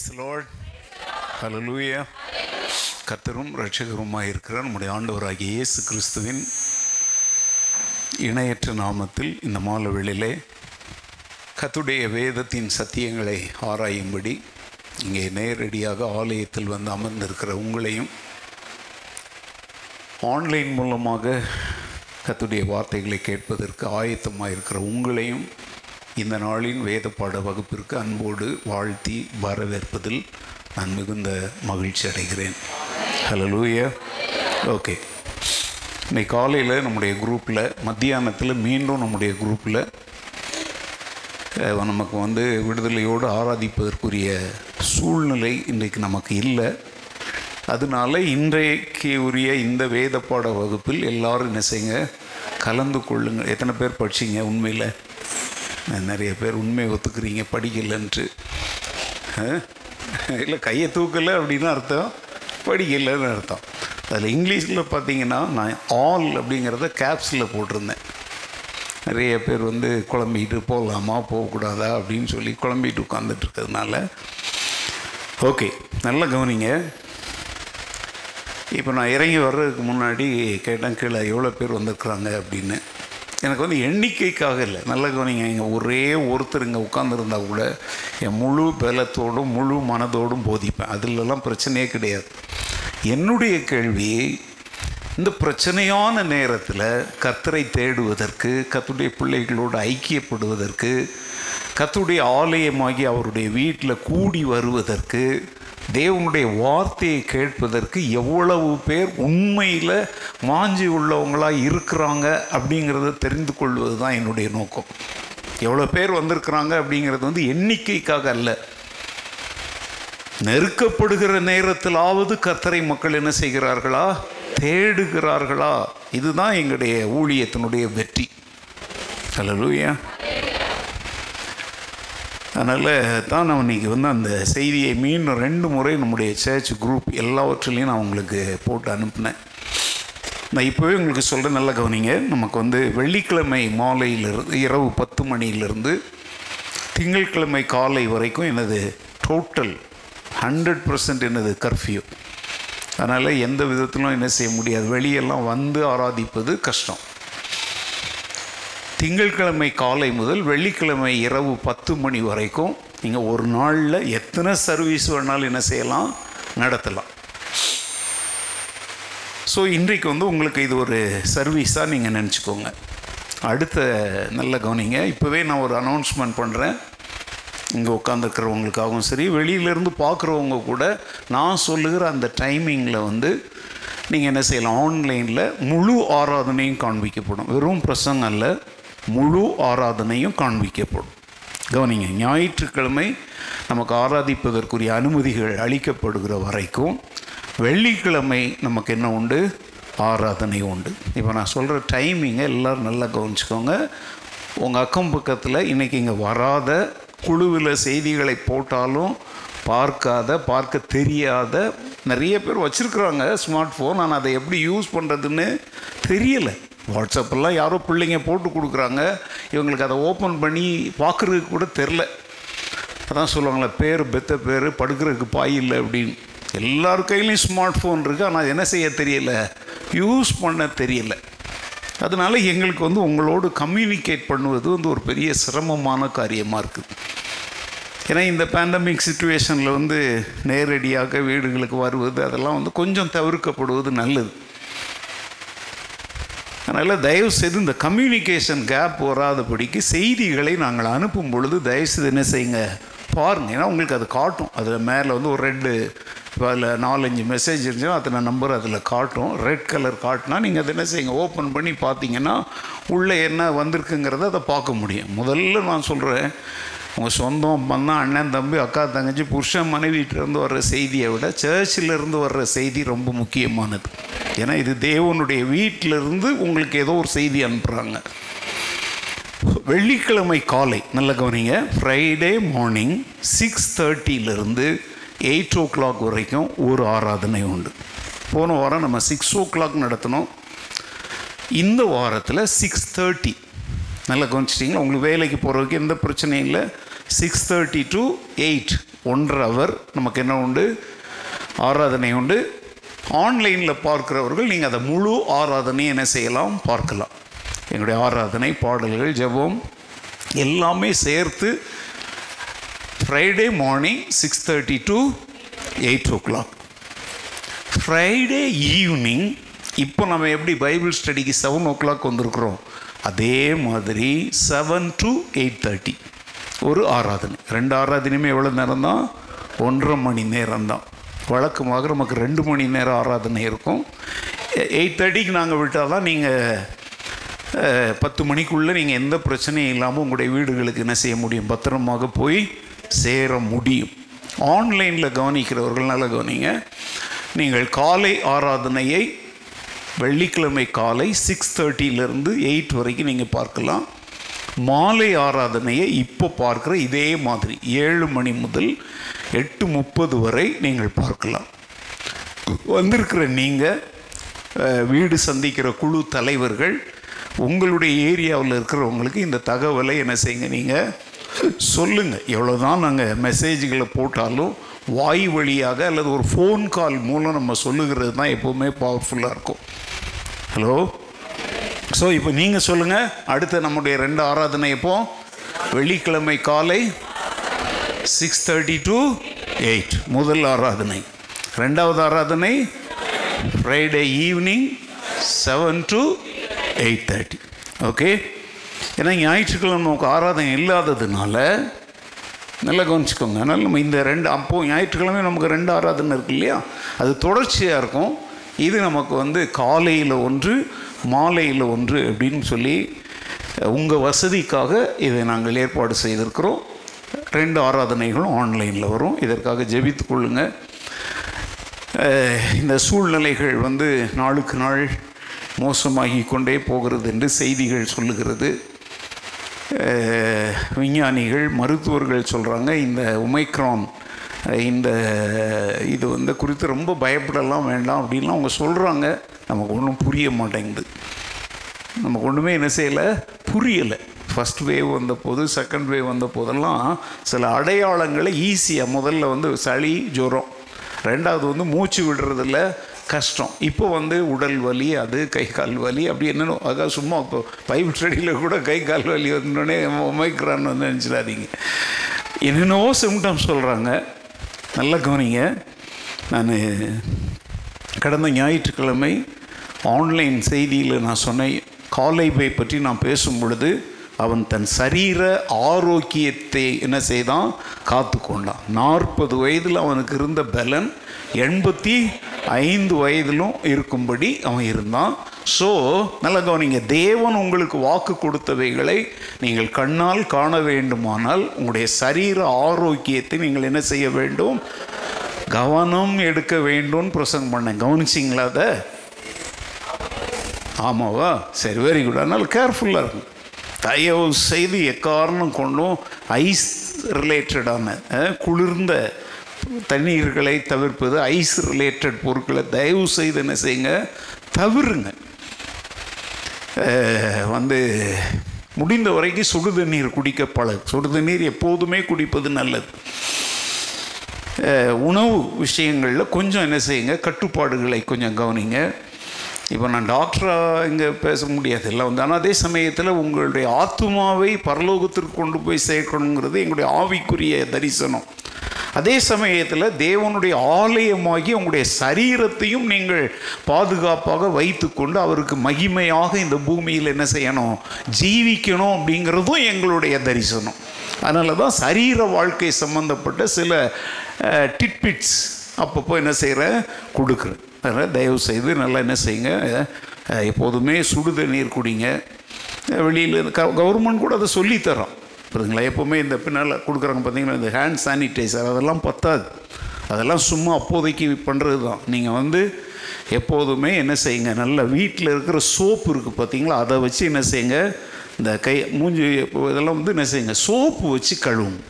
Price load ஹalleluya கத்தரும் ரட்சகருமாக இருக்கிற நம்முடைய ஆண்டவராகிய இயேசு கிறிஸ்துவின் இணையற்ற நாமத்தில் இந்த மாலவெளியிலே கத்துடைய வேதத்தின் சத்தியங்களை ஆராயும்படி இங்கே நேரடியாக ஆலயத்தில் வந்து அமர்ந்திருக்கிற உங்களையும் ஆன்லைன் மூலமாக கத்துடைய வார்த்தைகளை கேட்பதற்கு ஆயத்தமாக இருக்கிற உங்களையும் இந்த நாளின் வேத பாட வகுப்பிற்கு அன்போடு வாழ்த்தி வரவேற்பதில் நான் மிகுந்த மகிழ்ச்சி அடைகிறேன். ஹலோ லூயா ஓகே இன்னைக்கு காலையில் நம்முடைய குரூப்பில் மத்தியானத்தில் மீண்டும் நம்முடைய குரூப்பில் நமக்கு வந்து விடுதலையோடு ஆராதிப்பதற்குரிய சூழ்நிலை இன்றைக்கு நமக்கு இல்லை. அதனால இன்றைக்கு உரிய இந்த வேத பாட வகுப்பில் எல்லாரும் என்ன செய்யுங்க? கலந்து கொள்ளுங்கள் எத்தனை பேர் படிச்சீங்க உண்மையில்? நிறைய பேர் உண்மையை ஒத்துக்கிறீங்க படிக்கலைன்ட்டு. இல்லை கையை தூக்கலை அப்படின்னு அர்த்தம் படிக்கலைன்னு அர்த்தம். அதில் இங்கிலீஷில் பார்த்தீங்கன்னா நான் ஆல் அப்படிங்கிறத கேப்ஸில் போட்டிருந்தேன். நிறைய பேர் வந்து குழம்பிக்கிட்டு போகலாமா? போகக்கூடாதா? அப்படின்னு சொல்லி குழம்பிட்டு உட்காந்துட்டு இருக்கிறதுனால. ஓகே நல்லா கவனிங்க. இப்போ நான் இறங்கி வர்றதுக்கு முன்னாடி கேட்டேன் கீழே எவ்வளோ பேர் வந்திருக்குறாங்க? அப்படின்னு. எனக்கு வந்து எண்ணிக்கைக்காக இல்லை. நல்ல கவனிங்க இங்கே ஒரே ஒருத்தர் இங்கே உட்காந்துருந்தா கூட என் முழு பலத்தோடும் முழு மனதோடும் போதிப்பேன். அதிலெல்லாம் பிரச்சனையே கிடையாது. என்னுடைய கேள்வி இந்த பிரச்சனையான நேரத்தில் கத்தரை தேடுவதற்கு கத்துடைய பிள்ளைகளோடு ஐக்கியப்படுவதற்கு கத்துடைய ஆலயமாகி அவருடைய வீட்டில் கூடி வருவதற்கு தேவனுடைய வார்த்தையை கேட்பதற்கு எவ்வளவு பேர் உண்மையில் மாஞ்சி உள்ளவங்களாக இருக்கிறாங்க அப்படிங்கிறத தெரிந்து கொள்வது தான் என்னுடைய நோக்கம். எவ்வளோ பேர் வந்திருக்கிறாங்க அப்படிங்கிறது வந்து எண்ணிக்கைக்காக அல்ல. நெருக்கப்படுகிற நேரத்திலாவது கத்தரை மக்கள் என்ன செய்கிறார்களா? தேடுகிறார்களா? இதுதான் எங்களுடைய ஊழியத்தினுடைய வெற்றி. ஹலலூயா அதனால் தான் நான் இன்றைக்கி வந்து அந்த செய்தியை மீண்டும் ரெண்டு முறை நம்முடைய சர்ச் குரூப் எல்லாவற்றிலையும் நான் உங்களுக்கு போட்டு அனுப்பினேன். நான் இப்போவே உங்களுக்கு சொல்கிற நல்ல கவனிங்க. நமக்கு வந்து வெள்ளிக்கிழமை மாலையிலிருந்து இரவு பத்து மணியிலிருந்து திங்கட்கிழமை காலை வரைக்கும் எனது டோட்டல் ஹண்ட்ரட் பர்சன்ட் எனது கர்ஃப்யூ அதனால் எந்த விதத்திலும் என்ன செய்ய முடியாது. வெளியெல்லாம் வந்து ஆராதிப்பது கஷ்டம். திங்கட்கிழமை காலை முதல் வெள்ளிக்கிழமை இரவு பத்து மணி வரைக்கும் நீங்கள் ஒரு நாளில் எத்தனை சர்வீஸ் வேணாலும் என்ன செய்யலாம்? நடத்தலாம். ஸோ இன்றைக்கு வந்து உங்களுக்கு இது ஒரு சர்வீஸாக நீங்கள் நினச்சிக்கோங்க. அடுத்த நல்ல கவனிங்க. இப்போவே நான் ஒரு அனௌன்ஸ்மெண்ட் பண்ணுறேன் இங்கே உட்காந்துருக்கிறவங்களுக்காகவும் சரி வெளியிலேருந்து பார்க்குறவங்க கூட நான் சொல்லுகிற அந்த டைமிங்கில் வந்து நீங்கள் என்ன செய்யலாம்? ஆன்லைனில் முழு ஆராதனையும் காண்பிக்கப்படும். வெறும் பிரசங்கம் இல்லை முழு ஆராதனையும் காண்பிக்கப்படும். கவனிங்க ஞாயிற்றுக்கிழமை நமக்கு ஆராதிப்பதற்குரிய அனுமதிகள் அளிக்கப்படுகிற வரைக்கும் வெள்ளிக்கிழமை நமக்கு என்ன உண்டு? ஆராதனை உண்டு. இப்போ நான் சொல்கிற டைமிங்கை எல்லோரும் நல்லா கவனிச்சுக்கோங்க. உங்கள் அக்கம் பக்கத்தில் இன்றைக்கி இங்கே வராத குழுவில் செய்திகளை போட்டாலும் பார்க்காத பார்க்க தெரியாத நிறைய பேர் வச்சுருக்குறாங்க ஸ்மார்ட் ஃபோன் ஆனால் அதை எப்படி யூஸ் பண்ணுறதுன்னு தெரியலை. வாட்ஸ்அப்பெல்லாம் யாரோ பிள்ளைங்க போட்டு கொடுக்குறாங்க. இவங்களுக்கு அதை ஓப்பன் பண்ணி பார்க்குறதுக்கு கூட தெரில. அதான் சொல்லுவாங்களே பேர் பெத்த பேர் படுக்கிறதுக்கு பாய் இல்லை அப்படின்னு. எல்லார் கையிலையும் ஸ்மார்ட் ஃபோன் இருக்குது ஆனால் என்ன செய்ய தெரியல? யூஸ் பண்ண தெரியல. அதனால் எங்களுக்கு வந்து உங்களோடு கம்யூனிகேட் பண்ணுவது வந்து ஒரு பெரிய சிரமமான காரியமாக இருக்குது. ஏன்னா இந்த பேண்டமிக் சுச்சுவேஷனில் வந்து நேரடியாக வீடுகளுக்கு வருவது அதெல்லாம் வந்து கொஞ்சம் தவிர்க்கப்படுவது நல்லது. அதனால் தயவுசெய்து இந்த கம்யூனிகேஷன் கேப் வராதபடிக்கு செய்திகளை நாங்கள் அனுப்பும் பொழுது தயவுசெய்து என்ன செய்யுங்க? பாருங்கள் ஏன்னா உங்களுக்கு அது காட்டும். அதில் மேலே வந்து ஒரு ரெண்டு இப்போ அதில் நாலஞ்சு மெசேஜ் இருந்துச்சோ அத்தனை நம்பர் அதில் காட்டும். ரெட் கலர் காட்டினா நீங்கள் அதை என்ன செய்யுங்க? ஓப்பன் பண்ணி பார்த்தீங்கன்னா உள்ளே என்ன வந்திருக்குங்கிறத அதை பார்க்க முடியும். முதல்ல நான் சொல்கிறேன் உங்கள் சொந்தம் பந்தம் அண்ணன் தம்பி அக்கா தங்கச்சி புருஷன் மனைவிட்டிருந்து வர்ற செய்தியை விட சர்ச்சிலிருந்து வர்ற செய்தி ரொம்ப முக்கியமானது. ஏன்னா இது தேவனுடைய வீட்டிலிருந்து உங்களுக்கு ஏதோ ஒரு செய்தி அனுப்புகிறாங்க வெள்ளிக்கிழமை காலை நல்ல கவனிங்க ஃப்ரைடே மார்னிங் சிக்ஸ் தேர்ட்டியிலிருந்து எயிட் ஓ கிளாக் வரைக்கும் ஒரு ஆராதனை உண்டு. போன வாரம் நம்ம சிக்ஸ் ஓ கிளாக் நடத்தினோம். இந்த வாரத்தில் சிக்ஸ் தேர்ட்டி நல்லா கவனிச்சிட்டிங்களா? உங்களுக்கு வேலைக்கு போகிறதுக்கு எந்த பிரச்சனையும் இல்லை. சிக்ஸ் தேர்ட்டி டு எயிட் ஒன்றரை ஹவர் நமக்கு என்ன உண்டு? ஆராதனை உண்டு. ஆன்லைனில் பார்க்குறவர்கள் நீங்கள் அதை முழு ஆராதனை என்ன செய்யலாம்? பார்க்கலாம். எங்களுடைய ஆராதனை பாடல்கள் ஜெபம் எல்லாமே சேர்த்து Friday morning six thirty to eight o'clock Friday evening இப்போ நம்ம எப்படி பைபிள் ஸ்டடிக்கு செவன் ஓ கிளாக் வந்திருக்கிறோம்? அதே மாதிரி செவன் டு எயிட் தேர்ட்டி ஒரு ஆராதனை. ரெண்டு ஆராதனையுமே எவ்வளோ நேரம் தான் ஒன்றரை மணி நேரம் தான் வழக்கமாக நமக்கு ரெண்டு மணி நேரம் ஆராதனை இருக்கும். எயிட் தேர்ட்டிக்கு நாங்கள் விட்டால் தான் நீங்கள் பத்து மணிக்குள்ளே நீங்கள் எந்த பிரச்சனையும் இல்லாமல் உங்களுடைய வீடுகளுக்கு என்ன செய்ய முடியும்? பத்திரமாக போய் சேர முடியும். ஆன்லைனில் கவனிக்கிறவர்கள் நல்லா கவனிங்க. நீங்கள் காலை ஆராதனையை வெள்ளிக்கிழமை காலை சிக்ஸ் தேர்ட்டியிலேருந்து எயிட் வரைக்கும் நீங்கள் பார்க்கலாம். மாலை ஆராதனையை இப்போ பார்க்குற இதே மாதிரி ஏழு மணி முதல் எட்டு முப்பது வரை நீங்கள் பார்க்கலாம். வந்திருக்கிற நீங்கள் வீடு சந்திக்கிற குழு தலைவர்கள் உங்களுடைய ஏரியாவில் இருக்கிறவங்களுக்கு இந்த தகவலை என்ன செய்யுங்க நீங்கள் சொல்லுங்கள் எவ்வளோ தான் நாங்கள் மெசேஜ்களை போட்டாலும் வாய் வழியாக அல்லது ஒரு ஃபோன் கால் மூலம் நம்ம சொல்லுகிறது தான் எப்போவுமே பவர்ஃபுல்லாக இருக்கும். ஹலோ ஸோ இப்போ நீங்கள் சொல்லுங்கள் அடுத்த நம்முடைய ரெண்டு ஆராதனை எப்போ வெள்ளிக்கிழமை காலை சிக்ஸ் தேர்ட்டி டு எயிட் முதல் ஆராதனை. ரெண்டாவது ஆராதனை Friday evening seven to eight thirty okay ஏன்னா ஞாயிற்றுக்கிழமை நமக்கு ஆராதனை இல்லாததுனால நல்லா கவனிச்சுக்கோங்க. அதனால் நம்ம இந்த ரெண்டு அப்போது ஞாயிற்றுக்கிழமை நமக்கு ரெண்டு ஆராதனை இருக்கு இல்லையா? அது தொடர்ச்சியாக இருக்கும். இது நமக்கு வந்து காலையில் ஒன்று மாலையில் ஒன்று அப்படின்னு சொல்லி உங்கள் வசதிக்காக இதை நாங்கள் ஏற்பாடு செய்திருக்கிறோம். ரெண்டு ஆராதனைகளும் ஆன்லைனில் வரும். இதற்காக ஜெபித்து கொள்ளுங்கள் இந்த சூழ்நிலைகள் வந்து நாளுக்கு நாள் மோசமாகி கொண்டே போகிறது என்று செய்திகள் சொல்லுகிறது. விஞ்ஞானிகள் மருத்துவர்கள் சொல்கிறாங்க இந்த ஒமைக்ரான் இந்த இது வந்து குறித்து ரொம்ப பயப்படலாம் வேண்டாம் அப்படின்லாம் அவங்க சொல்கிறாங்க நமக்கு ஒன்றும் புரிய மாட்டேங்குது. நமக்கு ஒன்றுமே என்ன செய்யலை? புரியலை. ஃபஸ்ட் வேவ் வந்த போது செகண்ட் வேவ் வந்த போதெல்லாம் சில அடையாளங்களை ஈஸியாக முதல்ல வந்து சளி ஜுரம். ரெண்டாவது வந்து மூச்சு விடுறதுல கஷ்டம். இப்போ வந்து உடல் வலி அது கை கால் வலி அப்படி என்னென்ன அதாவது சும்மா இப்போ பைப் ஸ்டடியில் கூட கை கால் வலி வந்தோடனே ஒமைக்ரான் வந்து நினச்சிடாதீங்க. என்னென்னவோ சிம்டம்ஸ் சொல்கிறாங்க நல்லா கவனிங்க. நான் கடந்த ஞாயிற்றுக்கிழமை ஆன்லைன் செய்தியில் நான் சொன்னேன். காலை பை பற்றி நான் பேசும் பொழுது அவன் தன் சரீர ஆரோக்கியத்தை என்ன செய்தான்? காத்து கொண்டான் நாற்பது வயதில் அவனுக்கு இருந்த பலன் எண்பத்தி ஐந்து வயதிலும் இருக்கும்படி அவன் இருந்தான். ஸோ நல்ல கவனிங்க தேவன் உங்களுக்கு வாக்கு கொடுத்தவைகளை நீங்கள் கண்ணால் காண வேண்டுமானால் உங்களுடைய சரீர ஆரோக்கியத்தை நீங்கள் என்ன செய்ய வேண்டும்? கவனம் எடுக்க வேண்டும்னு பிரசங்கம் பண்ணேன். கவனிச்சிங்களா அதை? ஆமாவா? சரி வெரி குட் அதனால் கேர்ஃபுல்லாக இருக்கும் தயவு செய்து எக்காரணம் கொண்டும் ஐஸ் ரிலேட்டடான குளிர்ந்த தண்ணீர்களை தவிர்ப்பது ஐஸ் ரிலேட்டட் பொருட்களை தயவு செய்து என்ன செய்யுங்க தவிருங்க. வந்து முடிந்த வரைக்கும் சுடு தண்ணீர் குடிக்க பழகு. சுடு தண்ணீர் எப்போதுமே குடிப்பது நல்லது. உணவு விஷயங்களில் கொஞ்சம் என்ன செய்யுங்க கட்டுப்பாடுகளை கொஞ்சம் கவனிங்க. இப்போ நான் டாக்டராக இங்கே பேச முடியாது எல்லாம் வந்து ஆனால் அதே சமயத்தில் உங்களுடைய ஆத்மாவை பரலோகத்திற்கு கொண்டு போய் சேர்க்கணுங்கிறது எங்களுடைய ஆவிக்குரிய தரிசனம். அதே சமயத்தில் தேவனுடைய ஆலயமாகி உங்களுடைய சரீரத்தையும் நீங்கள் பாதுகாப்பாக வைத்துக்கொண்டு அவருக்கு மகிமையாக இந்த பூமியில் என்ன செய்யணும்? ஜீவிக்கணும் அப்படிங்கிறதும் எங்களுடைய தரிசனம். அதனால தான் சரீர வாழ்க்கை சம்மந்தப்பட்ட சில டிட்பிட்ஸ் அப்பப்போ என்ன செய்கிறேன் கொடுக்குறேன் அதனால் தயவு செய்து நல்லா என்ன செய்யுங்க. எப்போதுமே சுடு தண்ணீர் குடிங்க வெளியில் க கவர்மெண்ட் கூட அதை சொல்லித்தரோம். புரியுதுங்களா? எப்போவுமே இந்த பின்னால் கொடுக்குறாங்க பார்த்தீங்கன்னா இந்த ஹேண்ட் சானிடைசர் அதெல்லாம் பத்தாது. அதெல்லாம் சும்மா அப்போதைக்கு பண்ணுறது தான் நீங்கள் வந்து எப்போதுமே என்ன செய்யுங்க. நல்ல வீட்டில் இருக்கிற சோப்பு இருக்குது பார்த்தீங்களா? அதை வச்சு என்ன செய்யுங்க. இந்த கை மூஞ்சி இதெல்லாம் வந்து என்ன செய்யுங்க. சோப்பு வச்சு கழுவும்.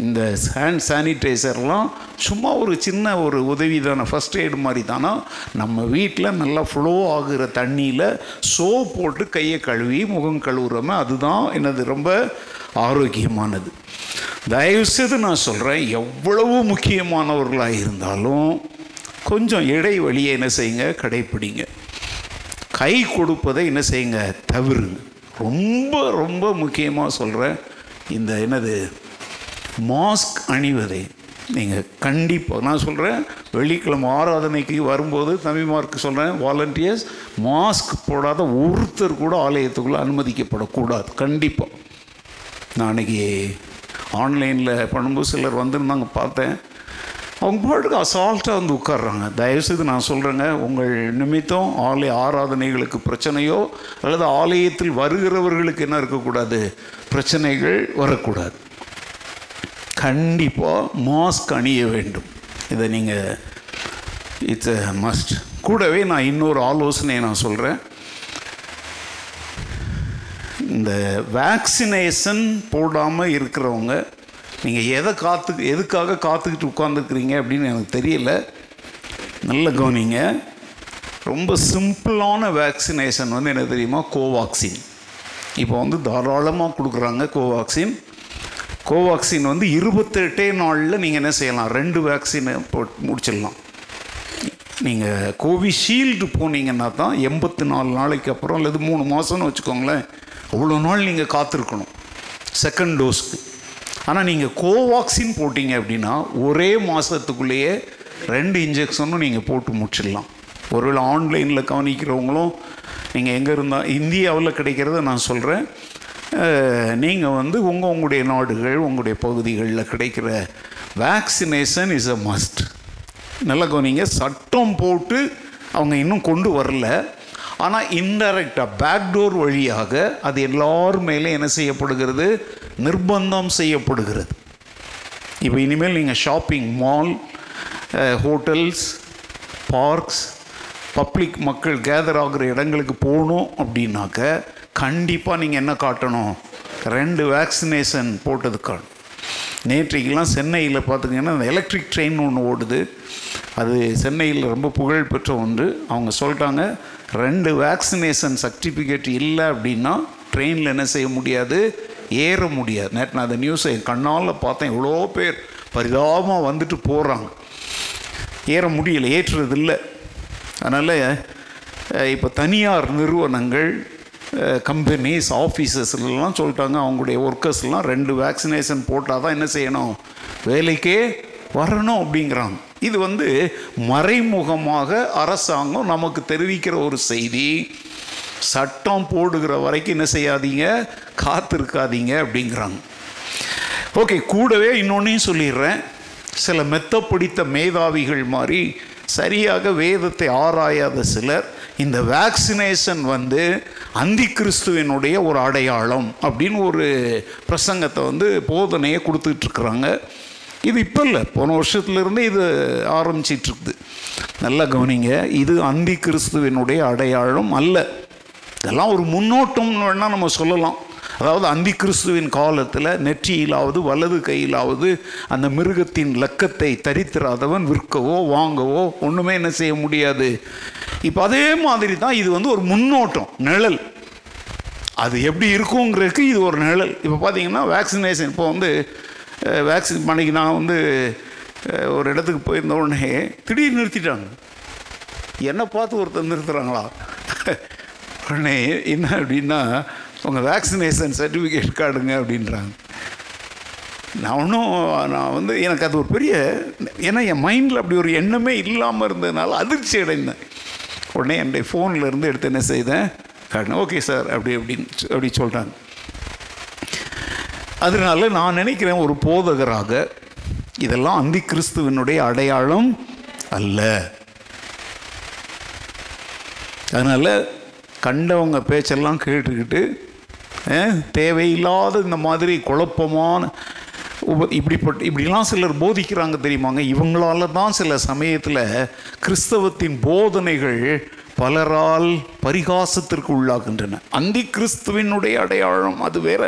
இந்த ஹேண்ட் சானிடைசர்லாம் சும்மா ஒரு சின்ன ஒரு உதவி தானே ஃபஸ்ட் எய்டு மாதிரி தானே நம்ம வீட்டில் நல்லா ஃப்ளோ ஆகுற தண்ணியில் சோப் போட்டு கையை கழுவி முகம் கழுவுறோமே அதுதான் என்னது ரொம்ப ஆரோக்கியமானது. தயவுசெய்து நான் சொல்கிறேன் எவ்வளவு முக்கியமானவர்களாக இருந்தாலும் கொஞ்சம் இடைவெளியை என்ன செய்யுங்க கடைப்பிடிங்க. கை கொடுப்பதை என்ன செய்யுங்க தவிருங்க. ரொம்ப ரொம்ப முக்கியமாக சொல்கிறேன் இந்த என்னது மாஸ்க் அணிவதை. நீங்கள் கண்டிப்பாக நான் சொல்கிறேன் வெள்ளிக்கிழமை ஆராதனைக்கு வரும்போது தம்பிமார்க்கு சொல்கிறேன் வாலண்டியர்ஸ் மாஸ்க் போடாத ஒருத்தர் கூட ஆலயத்துக்குள்ளே அனுமதிக்கப்படக்கூடாது. கண்டிப்பாக நான் அன்றைக்கி ஆன்லைனில் பண்ணும்போது சிலர் வந்திருந்தாங்க பார்த்தேன். அவங்க பாட்டுக்கு அசால்ட்டாக வந்து உட்கார்றாங்க. தயவுசெய்து நான் சொல்கிறேங்க உங்கள் நிமித்தம் ஆலய ஆராதனைகளுக்கு பிரச்சனையோ அல்லது ஆலயத்தில் வருகிறவர்களுக்கு என்ன இருக்கக்கூடாது? பிரச்சனைகள் வரக்கூடாது. கண்டிப்பாக மாஸ்க் அணிய வேண்டும். இதை நீங்கள் இட்ஸ் எ மஸ்ட் கூடவே நான் இன்னொரு ஆலோசனையை நான் சொல்கிறேன் இந்த வேக்சினேஷன் போடாமல் இருக்கிறவங்க நீங்கள் எதை காத்து எதுக்காக காத்துக்கிட்டு உட்காந்துருக்குறீங்க அப்படின்னு எனக்கு தெரியல. நல்ல கவனிங்க. ரொம்ப சிம்பிளான வேக்சினேஷன் வந்து என்ன தெரியுமா? கோவாக்சின் இப்போ வந்து தாராளமாக கொடுக்குறாங்க கோவாக்சின் கோவாக்சின் வந்து இருபத்தெட்டே நாளில் நீங்கள் என்ன செய்யலாம்? ரெண்டு வேக்சினை போட்டு முடிச்சிடலாம். நீங்கள் கோவிஷீல்டு போனீங்கன்னா தான் எண்பத்தி நாலு நாளைக்கு அப்புறம் அல்லது மூணு மாதம்னு வச்சுக்கோங்களேன் அவ்வளோ நாள் நீங்கள் காத்திருக்கணும். செகண்ட் டோஸ்க்கு ஆனால் நீங்கள் கோவாக்சின் போட்டிங்க அப்படின்னா ஒரே மாதத்துக்குள்ளேயே ரெண்டு இன்ஜெக்ஷனும் நீங்கள் போட்டு முடிச்சிடலாம். ஒருவேளை ஆன்லைனில் கவனிக்கிறவங்களும் நீங்கள் எங்கே இருந்தால் இந்தியாவில் கிடைக்கிறத நான் சொல்கிறேன் நீங்கள் வந்து உங்கள் உங்களுடைய நாடுகள் உங்களுடைய பகுதிகளில் கிடைக்கிற வேக்சினேஷன் இஸ் அ மஸ்ட் நல்ல கவனிங்க சட்டம் போட்டு அவங்க இன்னும் கொண்டு வரல. ஆனால் இன்டைரக்டாக பேக்டோர் வழியாக அது எல்லார் மேலே என்ன செய்யப்படுகிறது? நிர்பந்தம் செய்யப்படுகிறது. இப்போ இனிமேல் நீங்கள் shopping mall hotels parks public மக்கள் கேதர் ஆகிற இடங்களுக்கு போகணும் அப்படின்னாக்க கண்டிப்பாக நீங்கள் என்ன காட்டணும்? ரெண்டு வேக்சினேஷன் போட்டது காணும் நேற்றைக்கெல்லாம் சென்னையில் பார்த்திங்கன்னா அந்த எலக்ட்ரிக் ட்ரெயின் ஒன்று ஓடுது. அது சென்னையில் ரொம்ப புகழ்பெற்ற ஒன்று. அவங்க சொல்லிட்டாங்க ரெண்டு வேக்சினேஷன் சர்டிஃபிகேட் இல்லை அப்படின்னா ட்ரெயினில் என்ன செய்ய முடியாது? ஏற முடியாது. நேற்று நான் அந்த நியூஸை என் கண்ணால் பார்த்தேன். எவ்வளோ பேர் பரிதாபமாக வந்துட்டு போகிறாங்க ஏற முடியல ஏற்றுறது இல்லை அதனால் இப்போ தனியார் நிறுவனங்கள் கம்பெனிஸ் ஆஃபீஸஸ்லாம் சொல்லிட்டாங்க. அவங்களுடைய ஒர்க்கர்ஸ்லாம் ரெண்டு வேக்சினேஷன் போட்டால் தான் என்ன செய்யணும்? வேலைக்கே வரணும் அப்படிங்கிறாங்க. இது வந்து மறைமுகமாக அரசாங்கம் நமக்கு தெரிவிக்கிற ஒரு செய்தி. சட்டம் போடுகிற வரைக்கும் என்ன செய்யாதீங்க? காத்திருக்காதீங்க அப்படிங்கிறாங்க. ஓகே கூடவே இன்னொன்றையும் சொல்லிடுறேன். சில மெத்த பிடித்த மேதாவிகள் மாதிரி சரியாக வேதத்தை ஆராயாத சிலர் இந்த வேக்சினேஷன் வந்து அந்தி கிறிஸ்துவனுடைய ஒரு அடையாளம் அப்படின்னு ஒரு பிரசங்கத்தை வந்து போதனையை கொடுத்துட்ருக்குறாங்க. இது இப்போ இல்லை போன வருஷத்துலேருந்து இது ஆரம்பிச்சிட்ருக்குது. நல்லா கவனிங்க இது அந்தி கிறிஸ்துவனுடைய அடையாளம் அல்ல. இதெல்லாம் ஒரு முன்னோட்டம்னு வேணால் நம்ம சொல்லலாம். அதாவது அந்தி கிறிஸ்துவின் காலத்தில் நெற்றியிலாவது வலது கையிலாவது அந்த மிருகத்தின் லக்கத்தை தரித்திராதவன் விற்கவோ வாங்கவோ ஒன்றுமே என்ன செய்ய முடியாது. இப்போ அதே மாதிரி தான் இது வந்து ஒரு முன்னோட்டம் நிழல். அது எப்படி இருக்குங்கிறதுக்கு இது ஒரு நிழல். இப்போ பார்த்தீங்கன்னா வேக்சினேஷன் இப்போ வந்து வேக்சின் பண்ணிக்கு நான் வந்து ஒரு இடத்துக்கு போயிருந்த உடனே திடீர் நிறுத்திட்டாங்க. என்னை பார்த்து ஒருத்தர் நிறுத்துகிறாங்களா உடனே என்ன அப்படின்னா உங்கள் வேக்சினேஷன் சர்டிஃபிகேட் காடுங்க அப்படின்றாங்க. நான் ஒன்றும் நான் வந்து எனக்கு அது ஒரு பெரிய ஏன்னா என் மைண்டில் அப்படி ஒரு எண்ணமே இல்லாமல் இருந்ததுனால அதிர்ச்சி அடைந்தேன். உடனே என்னுடைய ஃபோனில் இருந்து எடுத்து என்ன செய்தேன்? காட்டினேன் ஓகே சார் அப்படி அப்படின்னு அப்படி சொல்கிறாங்க அதனால நான் நினைக்கிறேன் ஒரு போதகராக இதெல்லாம் அந்தி கிறிஸ்துவனுடைய அடையாளம் அல்ல. அதனால் கண்டவங்க பேச்செல்லாம் கேட்டுக்கிட்டு தேவையில்லாத இந்த மாதிரி குழப்பமான உப இப்படிப்பட்ட இப்படிலாம் சிலர் போதிக்கிறாங்க தெரியுமாங்க? இவங்களால தான் சில சமயத்தில் கிறிஸ்தவத்தின் போதனைகள் பலரால் பரிகாசத்திற்கு உள்ளாகின்றன. அந்தி கிறிஸ்துவினுடைய அடையாளம் அது வேற.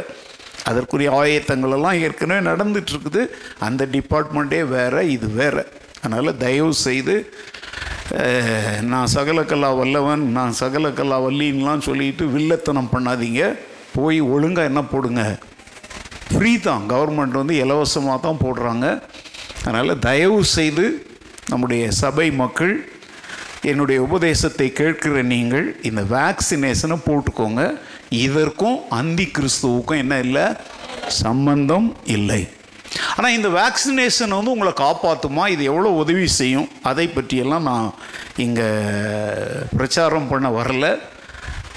அதற்குரிய ஆயத்தங்கள் எல்லாம் ஏற்கனவே நடந்துட்டு இருக்குது அந்த டிபார்ட்மெண்ட்டே வேற இது வேற. அதனால் தயவு செய்து நான் சகலக்கல்லா வல்லவன் நான் சகலக்கல்லா வல்லின்லாம் சொல்லிட்டு வில்லத்தனம் பண்ணாதீங்க. போய் ஒழுங்காக என்ன போடுங்க? ஃப்ரீ தான். கவர்மெண்ட் வந்து இலவசமாக தான் போடுறாங்க. அதனால் தயவு செய்து நம்முடைய சபை மக்கள் என்னுடைய உபதேசத்தை கேட்கிற நீங்கள் இந்த வேக்சினேஷனை போட்டுக்கோங்க. இதற்கும் அந்தி கிறிஸ்துவுக்கும் என்ன இல்லை? சம்பந்தம் இல்லை. ஆனால் இந்த வேக்சினேஷன் வந்து உங்களை காப்பாற்றுமா இது எவ்வளோ உதவி செய்யும்? அதை பற்றியெல்லாம் நான் இங்கே பிரச்சாரம் பண்ண வரல.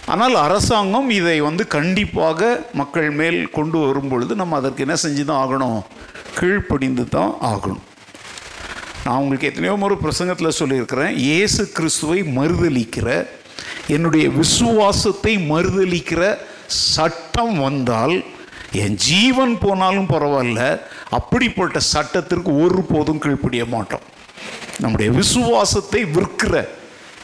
ஆனால் அரசாங்கம் இதை வந்து கண்டிப்பாக மக்கள் மேல் கொண்டு வரும் பொழுது நம்ம அதற்கு என்ன செஞ்சு தான் ஆகணும்? கீழ்ப்படிந்து தான் ஆகணும். நான் உங்களுக்கு எத்தனையோ ஒரு பிரசங்கத்தில் சொல்லியிருக்கிறேன் இயேசு கிறிஸ்துவை மறுதளிக்கிற என்னுடைய விசுவாசத்தை மறுதளிக்கிற சட்டம் வந்தால் என் ஜீவன் போனாலும் பரவாயில்ல அப்படிப்பட்ட சட்டத்திற்கு ஒருபோதும் கீழ்ப்படிய மாட்டோம். நம்முடைய விசுவாசத்தை விற்கிற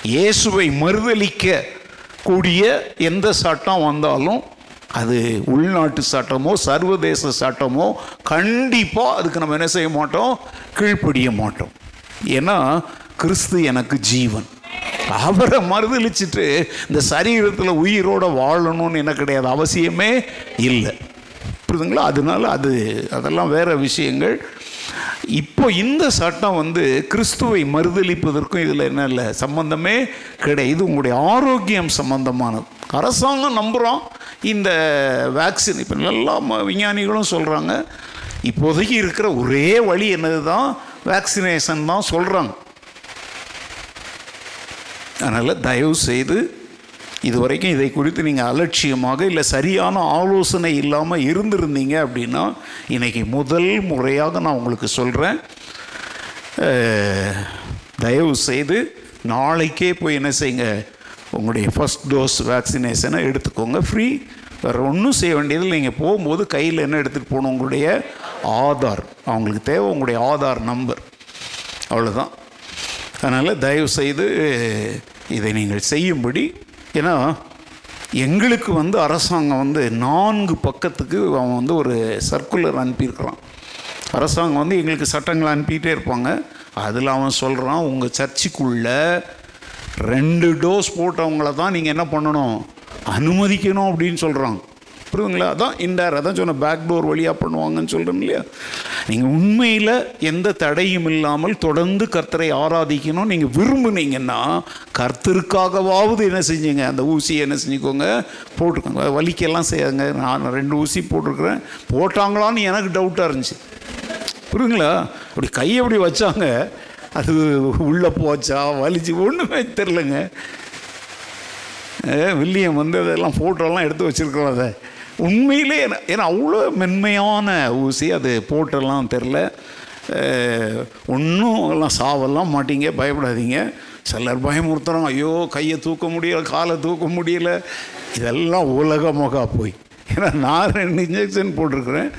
இயேசுவை மறுதளிக்க கூடிய எந்த சட்டம் வந்தாலும் அது உள்நாட்டு சட்டமோ சர்வதேச சட்டமோ கண்டிப்பாக அதுக்கு நம்ம என்ன செய்ய மாட்டோம்? கீழ்ப்படிய மாட்டோம். ஏன்னா கிறிஸ்து எனக்கு ஜீவன். அவரை மறுதளிச்சுட்டு இந்த சரீரத்தில் உயிரோடு வாழணும்னு என்ன கிடையாது அவசியமே இல்லை. புரியுதுங்களா? அதனால அது அதெல்லாம் வேறு விஷயங்கள். இப்போ இந்த சட்டம் வந்து கிறிஸ்துவை மறுதளிப்பதற்கும் இதில் என்ன இல்லை சம்பந்தமே கிடையாது. இது உங்களுடைய ஆரோக்கியம் சம்பந்தமானது. அரசாங்கம் நம்புகிறோம் இந்த வேக்சின் இப்போ நல்லா ம- விஞ்ஞானிகளும் சொல்கிறாங்க இப்போதைக்கு இருக்கிற ஒரே வழி என்னது தான் வேக்சினேஷன் தான் சொல்கிறாங்க அதனால் தயவு செய்து இதுவரைக்கும் இதை குறித்து நீங்கள் அலட்சியமாக இல்லை சரியான ஆலோசனை இல்லாமல் இருந்திருந்தீங்க அப்படின்னா இன்றைக்கி முதல் முறையாக நான் உங்களுக்கு சொல்கிறேன் தயவு செய்து நாளைக்கே போய் என்ன செய்யுங்க. உங்களுடைய ஃபர்ஸ்ட் டோஸ் வேக்சினேஷனை எடுத்துக்கோங்க. ஃப்ரீ வேறு ஒன்றும் செய்ய வேண்டியதில்லை. நீங்கள் போகும்போது கையில் என்ன எடுத்துகிட்டு போகணும்? உங்களுடைய ஆதார். அவங்களுக்கு தேவை உங்களுடைய ஆதார் நம்பர் அவ்வளோதான் அதனால் தயவு செய்து இதை நீங்கள் செய்யும்படி ஏன்னா எங்களுக்கு வந்து அரசாங்கம் வந்து நான்கு பக்கத்துக்கு அவன் வந்து ஒரு சர்க்குலர் அனுப்பியிருக்கிறான். அரசாங்கம் வந்து எங்களுக்கு சட்டங்களை அனுப்பிக்கிட்டே இருப்பாங்க. அதில் அவன் சொல்கிறான் உங்கள் சர்ச்சுக்குள்ள ரெண்டு டோஸ் போட்டவங்கள தான் நீங்கள் என்ன பண்ணணும்? அனுமதிக்கணும் அப்படின்னு சொல்கிறாங்க புரியுதுங்களா? அதான் இன்டேர் அதான் சொன்ன பேக் டோர் வழியாக பண்ணுவாங்கன்னு சொல்கிறேன் இல்லையா? நீங்கள் உண்மையில் எந்த தடையும் இல்லாமல் தொடர்ந்து கர்த்தரை ஆராதிக்கணும் நீங்கள் விரும்புனீங்கன்னா கர்த்தருக்காகவாவது என்ன செஞ்சீங்க? அந்த ஊசியை என்ன செஞ்சுக்கோங்க போட்டுக்கோங்க. வலிக்கெல்லாம் செய்யாதுங்க. நான் ரெண்டு ஊசி போட்டிருக்கிறேன். போட்டாங்களான்னு எனக்கு டவுட்டாக இருந்துச்சு. புரியுங்களா அப்படி கையை அப்படி வச்சாங்க. அது உள்ளே போச்சா? வலிச்சு? ஒன்றுமே தெரிலங்க வில்லியம் வந்து அதெல்லாம் ஃபோட்டோலாம் எடுத்து வச்சுருக்கிறோம் அதை. உண்மையிலே என்ன- ஏன்னா அவ்வளோ மென்மையான ஊசி அது போட்டெல்லாம் தெரில. ஒன்றும் எல்லாம் சாவெல்லாம் மாட்டீங்க பயப்படாதீங்க. சிலர் பயமுறுத்துறாங்க ஐயோ கையை தூக்க முடியல காலை தூக்க முடியல. இதெல்லாம் உலகமாக போய். ஏன்னா நான் ரெண்டு இன்ஜெக்ஷன் போட்டிருக்கிறேன்.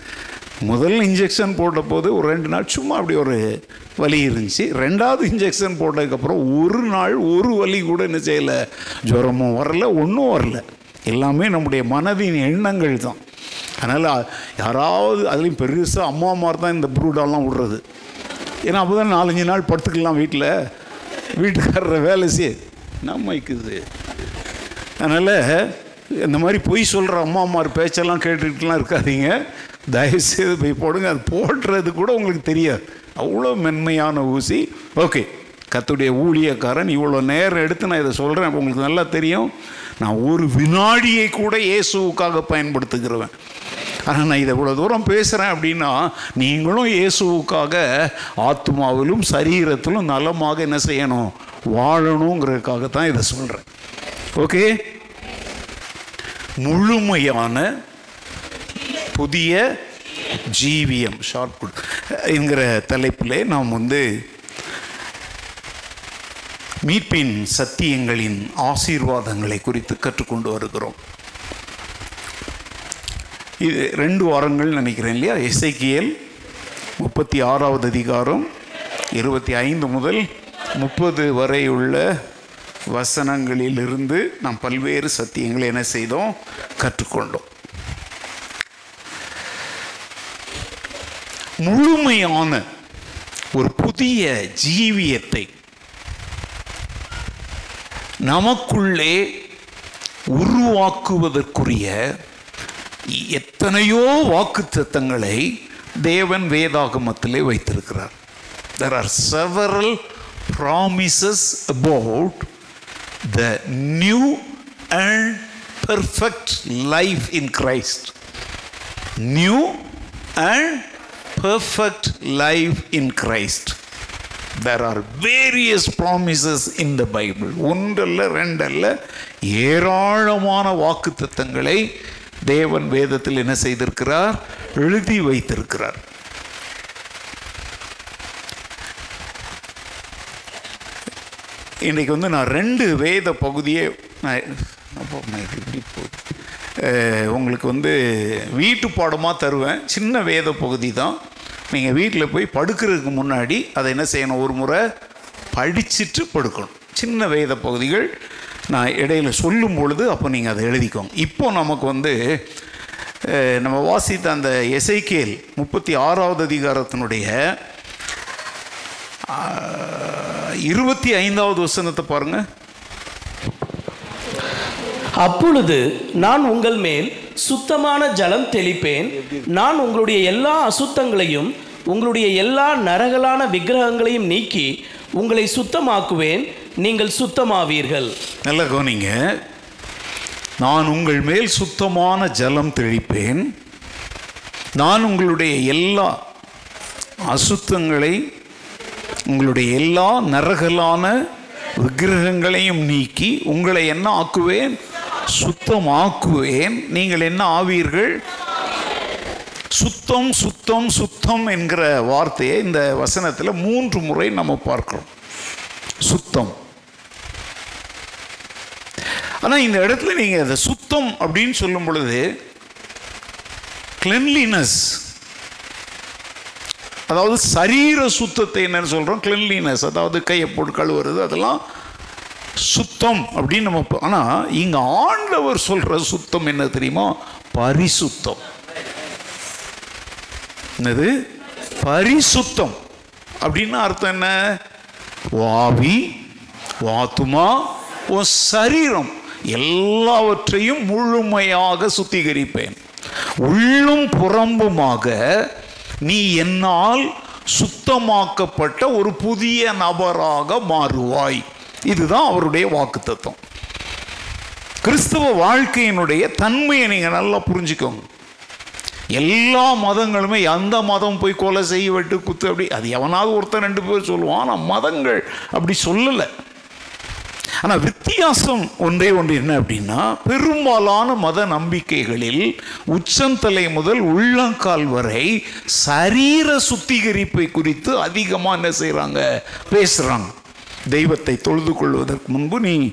முதல் இன்ஜெக்ஷன் போட்ட போது ஒரு ரெண்டு நாள் சும்மா அப்படி ஒரு வலி இருந்துச்சு. ரெண்டாவது இன்ஜெக்ஷன் போட்டதுக்கப்புறம் ஒரு நாள் ஒரு வலி கூட என்ன செய்யலை. ஜுரமும் வரல ஒன்றும் வரல. எல்லாமே நம்முடைய மனதின் எண்ணங்கள் தான். அதனால் யாராவது அதுலேயும் பெருசாக அம்மா மாதிரி தான் இந்த ப்ரூடெல்லாம் விடுறது. ஏன்னா அப்போ தான் நாலஞ்சு நாள் படுத்துக்கலாம் வீட்டில் வீட்டுக்காரரை வேலை செய்ய நம்ம இருக்குது? அதனால் இந்த மாதிரி பொய் சொல்கிற அம்மா அம்மா பேச்செல்லாம் கேட்டுக்கிட்டுலாம் இருக்காதீங்க. தயவுசெய்து போய் போடுங்க. அது போடுறது கூட உங்களுக்கு தெரியாது. அவ்வளோ மென்மையான ஊசி. ஓகே. கத்துடைய ஊழியக்காரன் இவ்வளோ நேரம் எடுத்து நான் இதை சொல்கிறேன் அப்போ உங்களுக்கு நல்லா தெரியும். நான் ஒரு வினாடியை கூட இயேசுவுக்காக பயன்படுத்துகிறவன். ஆனால் நான் இதை இவ்வளோ தூரம் பேசுகிறேன் அப்படின்னா நீங்களும் இயேசுவுக்காக ஆத்மாவிலும் சரீரத்திலும் நலமாக என்ன செய்யணும்? வாழணுங்கிறதுக்காக தான் இதை சொல்கிறேன் ஓகே முழுமையான புதிய ஜீவியம் ஷார்ட் என்கிற தலைப்பிலே நாம் வந்து மீட்பின் சத்தியங்களின் ஆசீர்வாதங்களை குறித்து கற்றுக்கொண்டு வருகிறோம். இது ரெண்டு வாரங்கள் நினைக்கிறேன் இல்லையா? எஸ்ஐகிஎல் முப்பத்தி ஆறாவது அதிகாரம் இருபத்தி ஐந்து முதல் முப்பது வரை உள்ள வசனங்களிலிருந்து நாம் பல்வேறு சத்தியங்களை என்ன செய்தோம்? கற்றுக்கொண்டோம். முழுமையான ஒரு புதிய ஜீவியத்தை நமக்குள்ளே உருவாக்குவதற்குரிய எத்தனையோ வாக்குத்தங்களை தேவன் வேதாகமத்திலே வைத்திருக்கிறார் there are several promises about the new and perfect life in Christ new and perfect life in Christ there are various promises in the Bible ஒன்றல்ல ரெண்டல்ல ஏராளமான வாக்குத்தத்தங்களை தேவன் வேதத்தில் என்ன செய்திருக்கிறார்? எழுதி வைத்திருக்கிறார். இன்றைக்கு வந்து நான் ரெண்டு வேத பகுதியே நான் இப்படி போகுது. உங்களுக்கு வந்து வீட்டு பாடமாக தருவேன். சின்ன வேத பகுதி தான். நீங்கள் வீட்டில் போய் படுக்கிறதுக்கு முன்னாடி அதை என்ன செய்யணும்? ஒரு முறை படிச்சுட்டு படுக்கணும். சின்ன வேத பகுதிகள் நான் இடையில சொல்லும் பொழுது அப்போ நீங்கள் அதை எழுதிக்கோங்க. இப்போ நமக்கு வந்து நம்ம வாசித்த அந்த எசைக்கேல் முப்பத்தி ஆறாவது அதிகாரத்தினுடைய இருபத்தி ஐந்தாவது வசனத்தை பாருங்கள் அப்பொழுது நான் உங்கள் மேல் சுத்தமான ஜலம் தெளிப்பேன். நான் உங்களுடைய எல்லா அசுத்தங்களையும் உங்களுடைய எல்லா நரகலான விக்கிரகங்களையும் நீக்கி உங்களை சுத்தமாக்குவேன். நீங்கள் சுத்தமாவீர்கள். நல்ல கவனிங்க. நான் உங்கள் மேல் சுத்தமான ஜலம் தெளிப்பேன். நான் உங்களுடைய எல்லா அசுத்தங்களை உங்களுடைய எல்லா நரகலான விக்கிரகங்களையும் நீக்கி உங்களை என்ன ஆக்குவேன்? சுத்தமாக்குவேன். நீங்கள் என்ன ஆவீர்கள்? சுத்தம் சுத்தம் சுத்தம் என்கிற வார்த்தையை இந்த வசனத்தில் மூன்று முறை நம்ம பார்க்கிறோம். சுத்தம். ஆனால் இந்த இடத்துல நீங்கள் அதை சுத்தம் அப்படின்னு சொல்லும் பொழுது கிளென்லினஸ் அதாவது சரீர சுத்தத்தை என்னன்னு சொல்கிறோம் கிளென்லினஸ் அதாவது கையை போட்டு கழுவுறது அதெல்லாம் சுத்தம் அப்படின்னு நம்ம ஆனால் இங்கே ஆண்டவர் சொல்கிற சுத்தம் என்ன தெரியுமா? பரிசுத்தம். என்னது? பரிசுத்தம். அப்படின்னு அர்த்தம் என்ன? வாவி வாத்துமா உன் சரீரம். எல்லாவற்றையும் முழுமையாக சுத்திகரிப்பேன். உள்ளும் புறம்புமாக நீ என்னால் சுத்தமாக்கப்பட்ட ஒரு புதிய நபராக மாறுவாய். இதுதான் அவருடைய வாக்குத்தத்தம். கிறிஸ்தவ வாழ்க்கையினுடைய தன்மையை நீங்கள் நல்லா புரிஞ்சுக்கோங்க. எல்லா மதங்களுமே எந்த மதம் போய் கொலை செய்ய வெட்டு குத்து அப்படி அது எவனாவது ஒருத்தன் ரெண்டு பேர் சொல்லுவான். ஆனால் மதங்கள் அப்படி சொல்லலை. ஆனால் வித்தியாசம் ஒன்றே ஒன்று என்ன அப்படின்னா பெரும்பாலான மத நம்பிக்கைகளில் உச்சந்தலை முதல் உள்ளங்கால் வரை சரீர சுத்திகரிப்பை குறித்து அதிகமாக என்ன செய்கிறாங்க பேசுகிறாங்க தெய்வத்தை தொழுது கொள்வதற்கு முன்பு நீ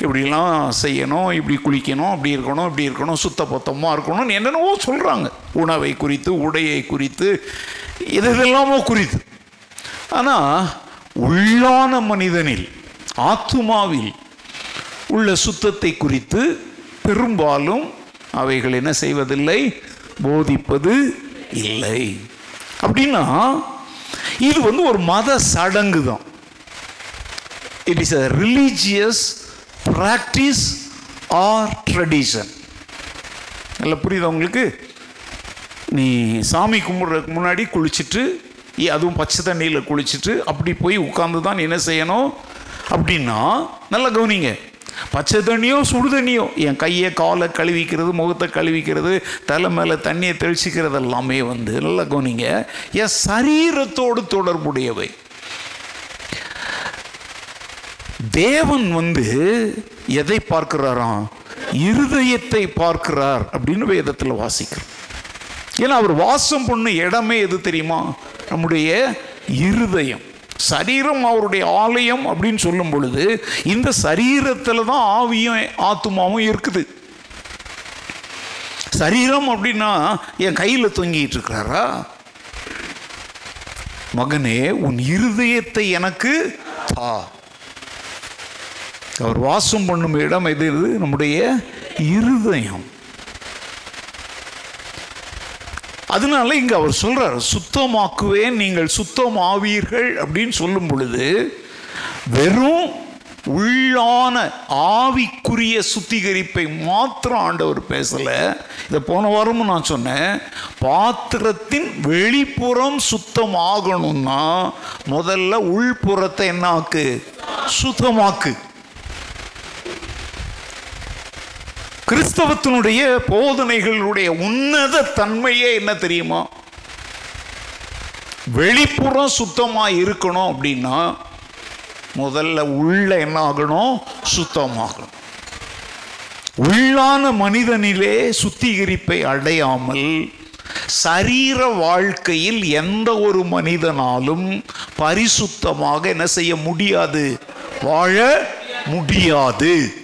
இப்படிலாம் செய்யணும் இப்படி குளிக்கணும் அப்படி இருக்கணும் இப்படி இருக்கணும் சுத்த பொத்தமாக இருக்கணும்னு என்னென்னவோ சொல்கிறாங்க உணவை குறித்து உடையை குறித்து இது இதெல்லாமோ குறித்து. ஆனால் உள்ளான மனிதனில் ஆத்துமாவில் உள்ள சுத்தத்தை குறித்து பெரும்பாலும் அவைகள் என்ன செய்வதில்லை? போதிப்பது இல்லை. அப்படின்னா இது வந்து ஒரு மத சடங்கு தான் it is a religious practice or tradition நல்லா புரியுதா உங்களுக்கு? நீ சாமி கும்பிட்றதுக்கு முன்னாடி குளிச்சுட்டு அதுவும் பச்சை தண்ணியில் குளிச்சுட்டு அப்படி போய் உட்காந்து தான் என்ன செய்யணும்? அப்படின்னா நல்லா கவனிங்க. பச்சை தண்ணியோ சுடு தண்ணியோ என் கையை காலை கழுவிக்கிறது முகத்தை கழுவிக்கிறது தலை மேலே தண்ணியை தெளிச்சிக்கிறது எல்லாமே வந்து நல்லா கவனிங்க. என் சரீரத்தோடு தொடர்புடையவை. தேவன் வந்து எதை பார்க்கிறாராம்? இருதயத்தை பார்க்கிறார் அப்படின்னு வேதத்தில் வாசிக்கிறோம். ஏன்னா அவர் வாசம் பண்ண இடமே எது தெரியுமா? நம்முடைய இருதயம். சரீரம் அவருடைய ஆலயம் அப்படின்னு சொல்லும் பொழுது இந்த சரீரத்தில் தான் ஆவியும் ஆத்துமாவும் இருக்குது. சரீரம் அப்படின்னா என் கையில் தொங்கிட்டு இருக்கிறாரா? மகனே உன் இருதயத்தை எனக்கு தா. அவர் வாசம் பண்ணும் இடம் எது? இது? நம்முடைய இருதயம். அதனால இங்க அவர் சொல்றார் சுத்தமாக்குவேன் நீங்கள் சுத்தமாவீர்கள் அப்படின்னு சொல்லும் பொழுது வெறும் உள்ளான ஆவிக்குரிய சுத்திகரிப்பை மாத்திரம் ஆண்டவர் பேசலை. இதை போன வாரமும் நான் சொன்னேன் பாத்திரத்தின் வெளிப்புறம் சுத்தம் ஆகணும்னா முதல்ல உள்புறத்தை என்னாக்கு? சுத்தமாக்கு. கிறிஸ்தவத்தினுடைய போதனைகளுடைய உன்னத தன்மையே என்ன தெரியுமா? வெளிப்புறம் சுத்தமாக இருக்கணும் அப்படின்னா முதல்ல உள்ள என்ன ஆகணும்? சுத்தமாகணும். உள்ளான மனிதனிலே சுத்திகரிப்பை அடையாமல் சரீர வாழ்க்கையில் எந்த ஒரு மனிதனாலும் பரிசுத்தமாக என்ன செய்ய முடியாது? வாழ முடியாது.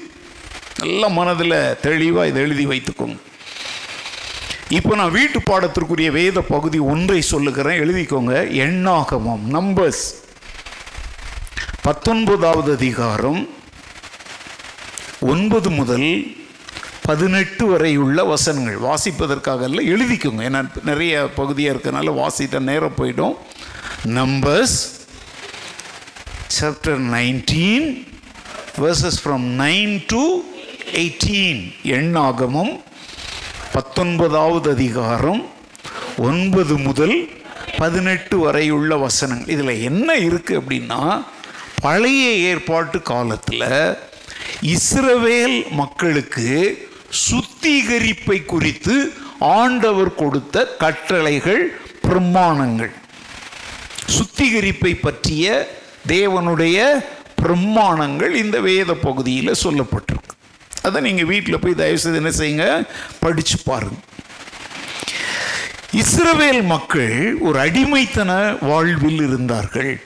நல்ல மனதில் தெளிவாக இதை எழுதி வைத்துக்கோங்க. இப்போ நான் வீட்டு பாடத்திற்குரிய வேத பகுதி ஒன்றை சொல்லுகிறேன். எழுதிக்கோங்க. எண்ணாகமம் நம்பர்ஸ் பத்தொன்பதாவது அதிகாரம் ஒன்பது முதல் பதினெட்டு வரை உள்ள வசனங்கள். வாசிப்பதற்காக அல்ல எழுதிக்கோங்க. ஏன்னா நிறைய பகுதியாக இருக்கனால வாசிட்ட நேரம் போயிடும். Numbers chapter nineteen verses from nine to eighteen எண்ணாகமும் பத்தொன்பதாவது அதிகாரம் ஒன்பது முதல் பதினெட்டு வரையுள்ள வசனங்கள். இதில் என்ன இருக்குது அப்படின்னா பழைய ஏற்பாட்டு காலத்தில் இஸ்ரவேல் மக்களுக்கு சுத்திகரிப்பை குறித்து ஆண்டவர் கொடுத்த கட்டளைகள் பிரமாணங்கள். சுத்திகரிப்பை பற்றிய தேவனுடைய பிரமாணங்கள் இந்த வேத பகுதியில் சொல்லப்பட்டிருக்கு. அதை நீங்கள் வீட்டில் போய் தயவுசெய்து என்ன செய்யுங்க? படித்து பாருங்க. இஸ்ரவேல் மக்கள் ஒரு அடிமைத்தன வாழ்வில் இருந்தார்கள்.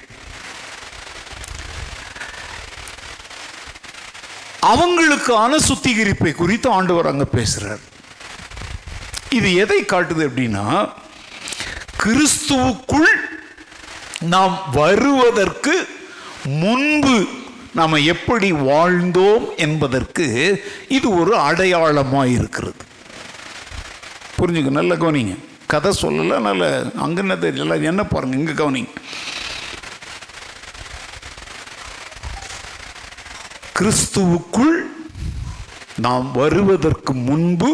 அவங்களுக்கான சுத்திகரிப்பை குறித்து ஆண்டவர் அங்க பேசுறார். இது எதை காட்டுது அப்படின்னா கிறிஸ்துவுக்குள் நாம் வருவதற்கு முன்பு நாம் எப்படி வாழ்ந்தோம் என்பதற்கு இது ஒரு அடையாளமாக இருக்கிறது புரிஞ்சுக்க நல்ல கவனிங்க. கதை சொல்லல நல்ல அங்கே என்ன தெரியல என்ன பாருங்க இங்கே கவனிங்க. கிறிஸ்துவுக்குள் நாம் வருவதற்கு முன்பு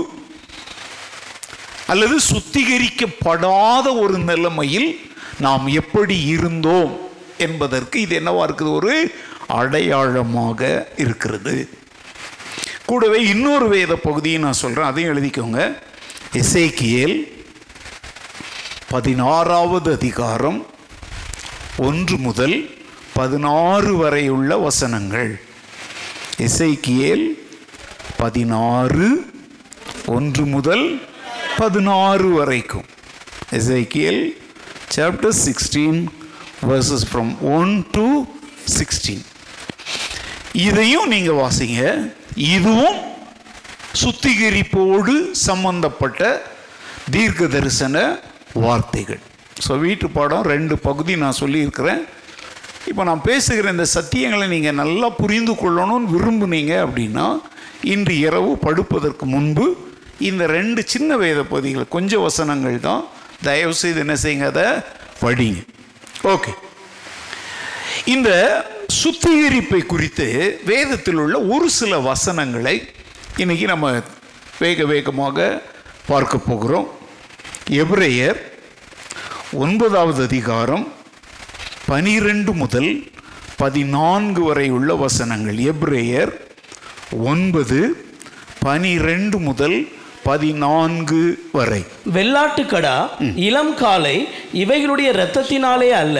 அல்லது சுத்திகரிக்கப்படாத ஒரு நிலைமையில் நாம் எப்படி இருந்தோம் என்பதற்கு இது என்னவா இருக்குது? ஒரு அடையாளமாக இருக்கிறது. கூடவே இன்னொரு வேத பகுதியை நான் சொல்கிறேன் அதையும் எழுதிக்கோங்க. இசைக்கியல் பதினாறாவது அதிகாரம் ஒன்று முதல் பதினாறு வரையுள்ள வசனங்கள். இசைக்கியல் பதினாறு ஒன்று முதல் பதினாறு வரைக்கும். Ezekiel chapter sixteen verses from one to sixteen இதையும் நீங்கள் வாசிங்க. இதுவும் சுத்திகரிப்போடு சம்பந்தப்பட்ட தீர்க்க தரிசன வார்த்தைகள். ஸோ வீட்டு பாடம் ரெண்டு பகுதி நான் சொல்லியிருக்கிறேன். இப்போ நான் பேசுகிற இந்த சத்தியங்களை நீங்கள் நல்லா புரிந்து கொள்ளணும்னு விரும்புனீங்க அப்படின்னா இன்று இரவு படுப்பதற்கு முன்பு இந்த ரெண்டு சின்ன வேத பகுதிகள் கொஞ்சம் வசனங்கள் தான். தயவுசெய்து என்ன செய்யுங்க அதை படிங்க. ஓகே இந்த சுத்திகரிப்பை குறித்து வேதத்தில் உள்ள ஒரு சில வசனங்களை இன்னைக்கு நம்ம வேக வேகமாக பார்க்க போகிறோம். எபிரேயர் ஒன்பதாவது அதிகாரம் பனிரெண்டு முதல் பதினான்கு வரை உள்ள வசனங்கள். எப்ரேயர் ஒன்பது பனிரெண்டு முதல் பதினான்கு வரை. வெள்ளாட்டுக்கடா இளம் காலை இவைகளுடைய இரத்தத்தினாலே அல்ல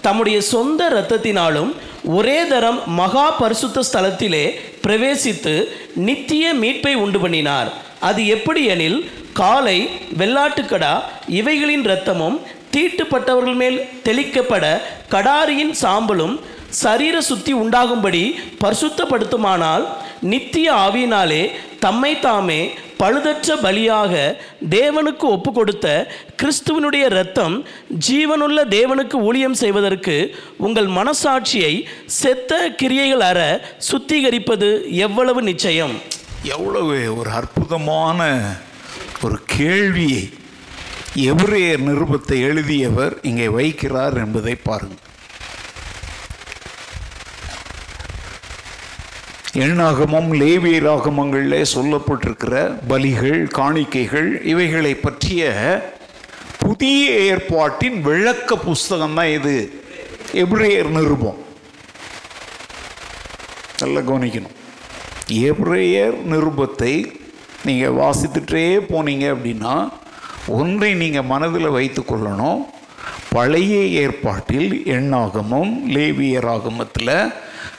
தம்முடைய சொந்த இரத்தத்தினாலும் ஒரே தரம் மகா பரிசுத்த ஸ்தலத்திலே பிரவேசித்து நித்திய மீட்பை உண்டு பண்ணினார். அது எப்படி எனில் காலை வெள்ளாட்டுக்கடா இவைகளின் இரத்தமும் தீட்டுப்பட்டவர்கள் மேல் தெளிக்கப்பட கடாரியின் சாம்பலும் சரீர சுத்தி உண்டாகும்படி பரிசுத்தப்படுத்துமானால் நித்திய ஆவியினாலே தம்மை தாமே பழுதற்ற பலியாக தேவனுக்கு ஒப்பு கொடுத்த கிறிஸ்துவனுடைய இரத்தம் ஜீவனுள்ள தேவனுக்கு ஊழியம் செய்வதற்கு உங்கள் மனசாட்சியை செத்த கிரியைகள் அற சுத்திகரிப்பது எவ்வளவு நிச்சயம்? எவ்வளவு ஒரு அற்புதமான ஒரு கேள்வியை எவ்வளே நிருபத்தை எழுதியவர் இங்கே வைக்கிறார் என்பதை பாருங்கள். எண்ணாகமம் லேவியராகமங்களில் சொல்லப்பட்டிருக்கிற பலிகள் காணிக்கைகள் இவைகளை பற்றிய புதிய ஏற்பாட்டின் விளக்க புஸ்தகம் தான் இது. எப்ரேயர் நிருபம். நல்லா கவனிக்கணும். எப்ரேயர் நிருபத்தை நீங்கள் வாசித்துட்டே போனீங்க அப்படின்னா ஒன்றை நீங்கள் மனதில் வைத்து கொள்ளணும். பழைய ஏற்பாட்டில் எண்ணாகமும் லேவியராகமத்தில்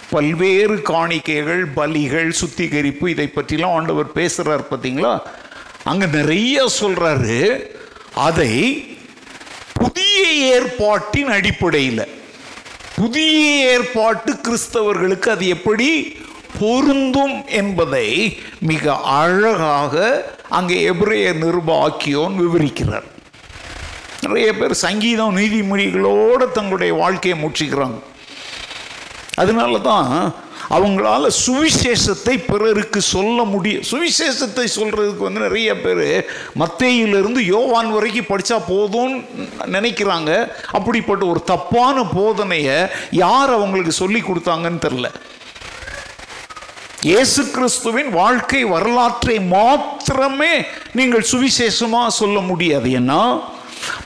பல்வேறு காணிக்கைகள் பலிகள் சுத்திகரிப்பு இதை பற்றிலாம் ஆண்டவர் பேசுகிறார் பார்த்தீங்களா? அங்கே நிறைய சொல்கிறாரு அதை புதிய ஏற்பாட்டின் அடிப்படையில் புதிய ஏற்பாட்டு கிறிஸ்தவர்களுக்கு அது எப்படி பொருந்தும் என்பதை மிக அழகாக அங்கே எபிரேய நிருபாக்கியோன் விவரிக்கிறார். நிறைய பேர் சங்கீதம் நீதிமொழிகளோடு தங்களுடைய வாழ்க்கையை முற்றிக்கிறாங்க அதனால தான் அவங்களால சுவிசேஷத்தை பிறருக்கு சொல்ல முடியும் சுவிசேஷத்தை சொல்கிறதுக்கு வந்து நிறைய பேர் மத்தேயிலிருந்து யோவான் வரைக்கும் படித்தா போதும்னு நினைக்கிறாங்க. அப்படிப்பட்ட ஒரு தப்பான போதனையை யார் அவங்களுக்கு சொல்லி கொடுத்தாங்கன்னு தெரில இயேசு கிறிஸ்துவின் வாழ்க்கை வரலாற்றை மாத்திரமே நீங்கள் சுவிசேஷமாக சொல்ல முடியாது. ஏன்னா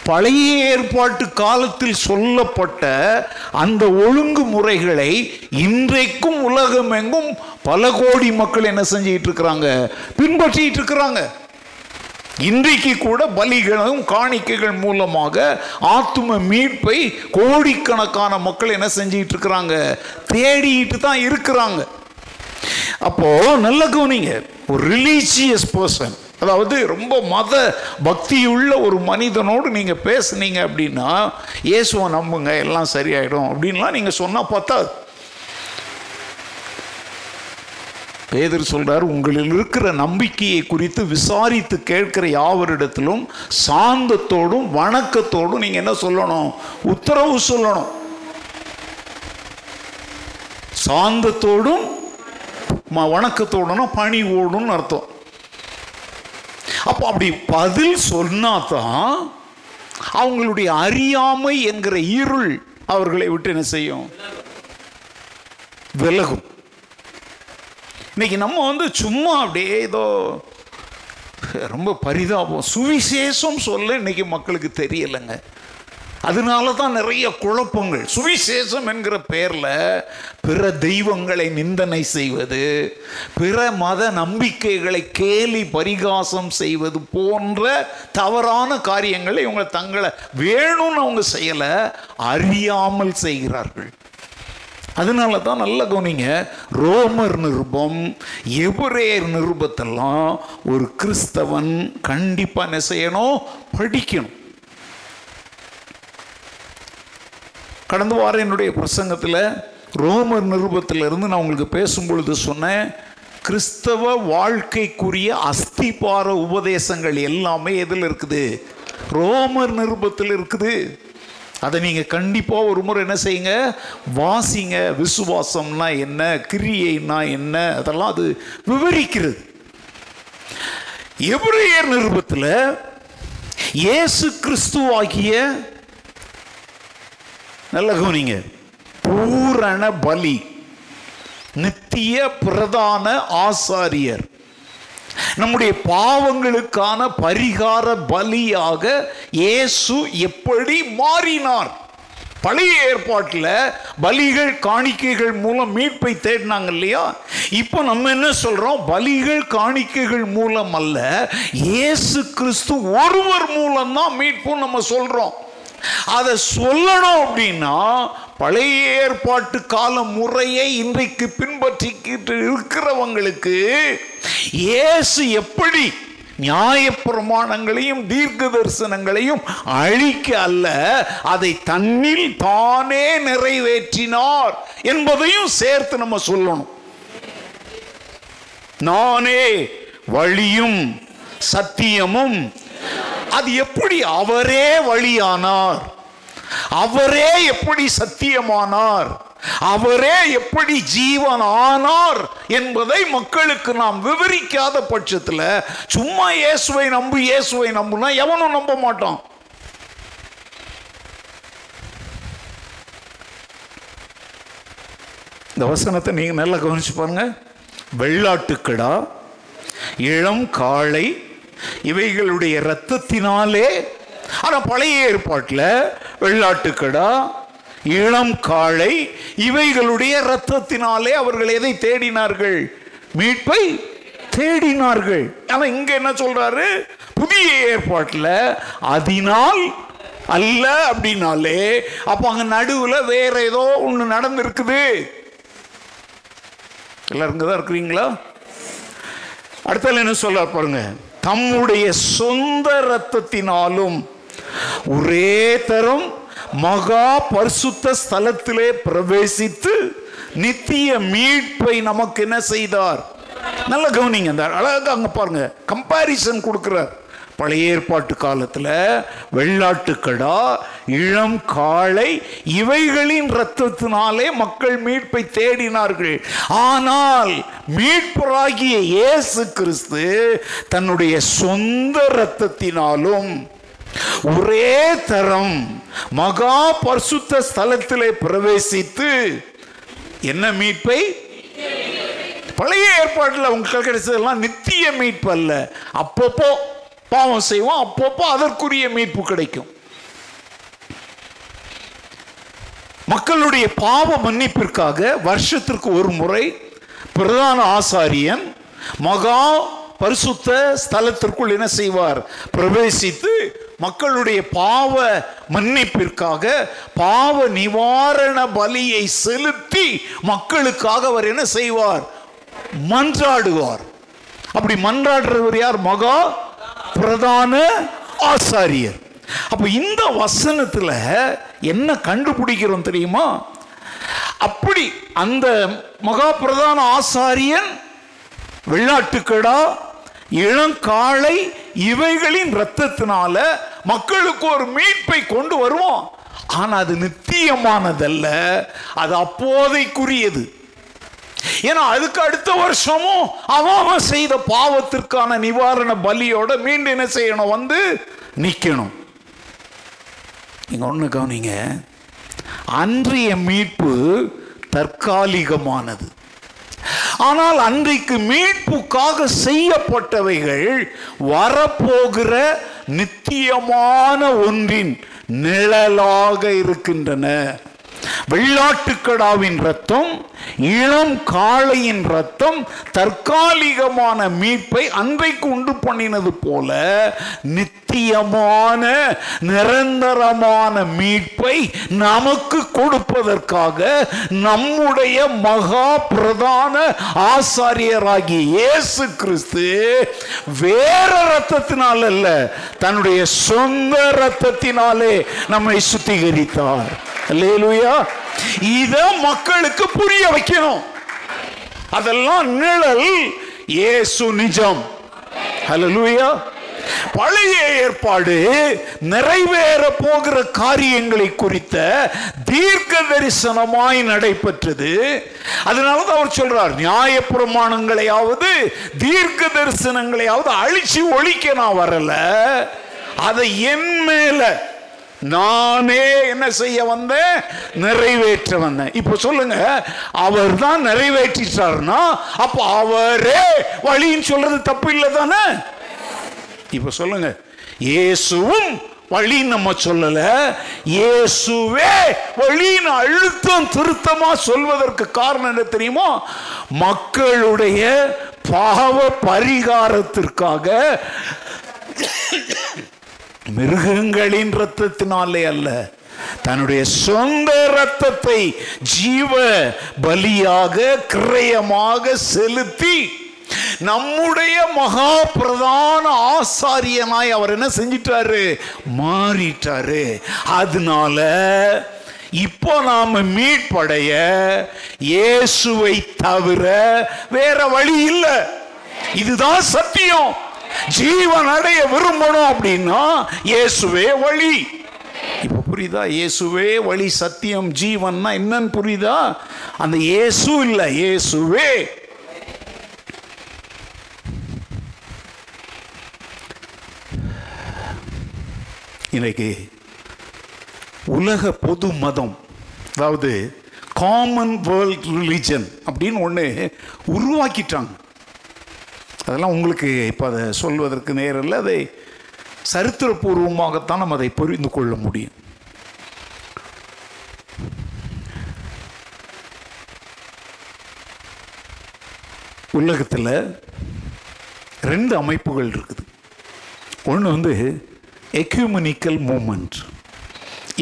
பழைய ஏற்பாட்டு காலத்தில் சொல்லப்பட்ட அந்த ஒழுங்குமுறைகளை இன்றைக்கும் உலகமெங்கும் பல கோடி மக்கள் என்ன செஞ்சிட்டு இருக்கிறாங்க? பின்பற்றிட்டு இருக்கிறாங்க. இன்றைக்கு கூட பலிகளும் காணிக்கைகள் மூலமாக ஆத்தும மீட்பை கோடிக்கணக்கான மக்கள் என்ன செஞ்சிட்டு இருக்கிறாங்க? தேடிட்டு தான் இருக்கிறாங்க. அப்போ நல்ல கவனிங்க ஒரு ரிலீஜியஸ் பர்சன் அதாவது ரொம்ப மத பக்தியுள்ள ஒரு மனிதனோடு நீங்கள் பேசுனீங்க அப்படின்னா இயேசுவை நம்புங்க எல்லாம் சரியாயிடும். அப்படின்லாம் நீங்கள் சொன்னால் பத்தாது. பேதர் சொல்றார் உங்களில் இருக்கிற நம்பிக்கையை குறித்து விசாரித்து கேட்கிற யாவரிடத்திலும் சாந்தத்தோடும் வணக்கத்தோடும் நீங்கள் என்ன சொல்லணும்? உத்தரவு சொல்லணும். சாந்தத்தோடும் ம- பணி பணிவோடும் அர்த்தம். அப்போ அப்படி பதில் சொன்னாதான் அவங்களுடைய அறியாமை என்கிற இருள் அவர்களை விட்டு என்ன செய்யும்? விலகும். இன்னைக்கு நம்ம வந்து சும்மா அப்படியே ஏதோ ரொம்ப பரிதாபம் சுவிசேஷம் சொல்ல இன்னைக்கு மக்களுக்கு தெரியலைங்க. அதனால தான் நிறைய குழப்பங்கள். சுவிசேஷம் என்கிற பெயரில் பிற தெய்வங்களை நிந்தனை செய்வது பிற மத நம்பிக்கைகளை கேலி பரிகாசம் செய்வது போன்ற தவறான காரியங்களை இவங்க தங்களை வேணும்னு அவங்க செய்யலை அறியாமல் செய்கிறார்கள். அதனால தான் நல்ல கவனிங்க ரோமர் நிருபம் எபிரேயர் நிருபத்தெல்லாம் ஒரு கிறிஸ்தவன் கண்டிப்பாக என்ன செய்யணும்? படிக்கணும். கடந்த வாரம் என்னுடைய பிரசங்கத்தில் ரோமர் நிருபத்திலிருந்து நான் உங்களுக்கு பேசும்பொழுது சொன்னேன் கிறிஸ்தவ வாழ்க்கைக்குரிய அஸ்திபார உபதேசங்கள் எல்லாமே எதில் இருக்குது? ரோமர் நிருபத்தில் இருக்குது. அதை நீங்கள் கண்டிப்பாக ஒரு முறை என்ன செய்யுங்க? வாசிங்க. விசுவாசம்னா என்ன? கிரியைனா என்ன? அதெல்லாம் அது விவரிக்கிறது. எபிரேயர் நிருபத்தில் இயேசு கிறிஸ்துவாகிய நல்ல கவனிங்க. பூரண பலி. நித்திய பிரதான ஆசாரியர். நம்முடைய பாவங்களுக்கான பரிகார பலியாக இயேசு எப்படி மாறினார்? பழைய ஏற்பாட்டில் பலிகள் காணிக்கைகள் மூலம் மீட்பை தேடினாங்க இல்லையா? இப்போ நம்ம என்ன சொல்றோம்? பலிகள் காணிக்கைகள் மூலம் அல்ல இயேசு கிறிஸ்து ஒருவர் மூலம்தான் மீட்பும் நம்ம சொல்றோம். அதை சொல்லணும் அப்படின்னா பழைய ஏற்பாட்டு கால முறையை இன்றைக்கு பின்பற்றிக்கிட்டு இருக்கிறவங்களுக்கு இயேசு எப்படி நியாயப்பிரமாணங்களையும் தீர்க்க தரிசனங்களையும் அழிக்க அல்ல அதை தன்னில் தானே நிறைவேற்றினார் என்பதையும் சேர்த்து நம்ம சொல்லணும். நானே வழியும் சத்தியமும் அது எப்படி அவரே வழியானார்? அவரே எப்படி சத்தியமானார்? அவரே எப்படி ஜீவன் ஆனார் என்பதை மக்களுக்கு நாம் விவரிக்காத பட்சத்தில் சும்மா இயேசுவை நம்பு இயேசுவை நம்புனா எவனும் நம்ப மாட்டான். இந்த வசனத்தை நீங்க நல்லா கவனிச்சு பாருங்க. வெள்ளாட்டுக்கடா இளம் காளை இவைகளுடைய இரத்தத்தினாலே. ஆனால் பழைய ஏற்பாட்டில் வெள்ளாட்டுக்கடா இளம் காளை இவைகளுடைய இரத்தத்தினாலே அவர்கள் எதை தேடினார்கள்? மீட்பை தேடினார்கள். ஆனால் இங்க என்ன சொல்றாரு? புதிய ஏற்பாட்டில் அதனால் அல்ல அப்படின்னாலே அப்ப அங்க நடுவுல வேற ஏதோ ஒண்ணு நடந்திருக்குது. எல்லாரும் தான் இருக்கிறீங்களா? அடுத்தது என்ன சொல்ல பாருங்க. தம்முடைய சொந்த இரத்தத்தினாலும் ஒரே தரம் மகா பரிசுத்த ஸ்தலத்திலே பிரவேசித்து நித்திய மீட்பை நமக்கு என்ன செய்தார்? நல்ல கவனிங்க அந்த அழகா அங்க பாருங்க கம்பாரிசன் கொடுக்கிறார். பழைய ஏற்பாட்டு காலத்துல வெள்ளாட்டுக்கடா இளம் காளை இவைகளின் இரத்தத்தினாலே மக்கள் மீட்பை தேடினார்கள். ஆனால் மீட்பராகிய இயேசு கிறிஸ்து தன்னுடைய சொந்த இரத்தத்தினாலும் ஒரே தரம் மகா பரிசுத்த ஸ்தலத்திலே பிரவேசித்து என்ன மீட்பை? பழைய ஏற்பாட்டில் உங்களுக்கு கிடைச்சதெல்லாம் நித்திய மீட்பு அல்ல. அப்பப்போ பாவம் செய்வோம் அப்பப்போ அதற்குரிய மீட்பு கிடைக்கும். மக்களுடைய பாவ மன்னிப்பிற்காக வருஷத்திற்கு ஒரு முறை பிரதான ஆசாரியன் மகா பரிசுத்த ஸ்தலத்திற்குள் என்ன செய்வார்? பிரவேசித்து மக்களுடைய பாவ மன்னிப்பிற்காக பாவ நிவாரண பலியை செலுத்தி மக்களுக்காக அவர் என்ன செய்வார்? மன்றாடுவார். அப்படி மன்றாடுறவர் யார்? மகா பிரதான ஆசாரியர். அப்போ இந்த வசனத்தில் என்ன கண்டுபிடிக்கிறோம் தெரியுமா? அப்படி அந்த மகா பிரதான ஆசாரியன் வெள்ளாட்டுக்கடா இளங்காளை இவைகளின் இரத்தத்தினால மக்களுக்கு ஒரு மீட்பை கொண்டு வருவோம் ஆனால் அது நித்தியமானதல்ல. அது அப்போதைக்குரியது. ஏன்னா அதுக்கு அடுத்த வருஷமும் அவன் செய்த பாவத்திற்கான நிவாரண பலியோட மீண்டும் என்ன செய்யணும்? வந்து நிற்கணும் நீங்கள் ஒன்று கவனிங்க. அன்றைய மீட்பு தற்காலிகமானது. ஆனால் அன்றைக்கு மீட்புக்காக செய்யப்பட்டவைகள் வரப்போகிற நித்தியமான ஒன்றின் நிழலாக இருக்கின்றன. வெள்ளாட்டுக்கடாவின் ரத்தம் இளம் காளையின் ரத்தம் தற்காலிகமான மீட்பை அன்றைக்கு உண்டு பண்ணினது போல நித்தியமான நிரந்தரமான மீட்பை நமக்கு கொடுப்பதற்காக நம்முடைய மகா பிரதான ஆசாரியராகிய இயேசு கிறிஸ்து வேற ரத்தத்தினால் அல்ல தன்னுடைய சொந்த ரத்தத்தினாலே நம்மை சுத்திகரித்தார். இத மக்களுக்கு புரிய வைக்கணும். அதெல்லாம் நிழல் இயேசு நிஜம். ஹalleluya பழைய ஏற்பாடு நிறைவேற போகிற காரியங்களை குறித்த தீர்க்க தரிசனமாய் நடைபெற்றது. அதனால தான் அவர் சொல்றார் நியாய பிரமாணங்களையாவது தீர்க்க தரிசனங்களையாவது அழிச்சு ஒழிக்க நான் வரல. அதை என் மேல நானே என்ன செய்ய வந்தேன்? நிறைவேற்ற வந்தேன். இப்போ சொல்லுங்க அவர் தான் நிறைவேற்றிட்டார்னா அப்ப அவரே வழின்னு சொல்றது தப்பு இல்லை தானே? இப்ப சொல்லுங்க இயேசுவும் வழி நம்ம சொல்லல இயேசுவே வழின்னு அழுத்தம் திருத்தமா சொல்வதற்கு காரணம் என்ன தெரியுமா? மக்களுடைய பாவ பரிகாரத்திற்காக மிருகங்களின் ரத்தத்தினாலே அல்ல. தன்னுடைய சொந்த ரத்தத்தை ஜீவ பலியாக கிரயமாக செலுத்தி நம்முடைய மகா பிரதான ஆசாரியனாய் அவர் என்ன செஞ்சிட்டாரு? மாறிட்டாரு. அதனால இப்போ நாம மீட்படைய இயேசுவை தவிர வேற வழி இல்லை. இதுதான் சத்தியம். ஜீவன் அடைய விரும்பணும் அப்படின்னா இயேசுவே வழி. இப்ப புரியுதா? இயேசுவே வழி சத்தியம் ஜீவன்னா என்னன்னு புரியுதா? அந்த இயேசு இல்ல இயேசுவே. இன்னைக்கு உலக பொது மதம் அதாவது காமன் வேர்ல்ட் ரிலிஜன் அப்படின்னு ஒன்று உருவாக்கிட்டாங்க. அதெல்லாம் உங்களுக்கு இப்போ அதை சொல்வதற்கு நேரில் அதை சரித்திரபூர்வமாகத்தான் நம்ம அதை புரிந்து கொள்ள முடியும். உலகத்தில் ரெண்டு அமைப்புகள் இருக்குது. ஒன்று வந்து எக்யூமனிக்கல் மூமெண்ட்.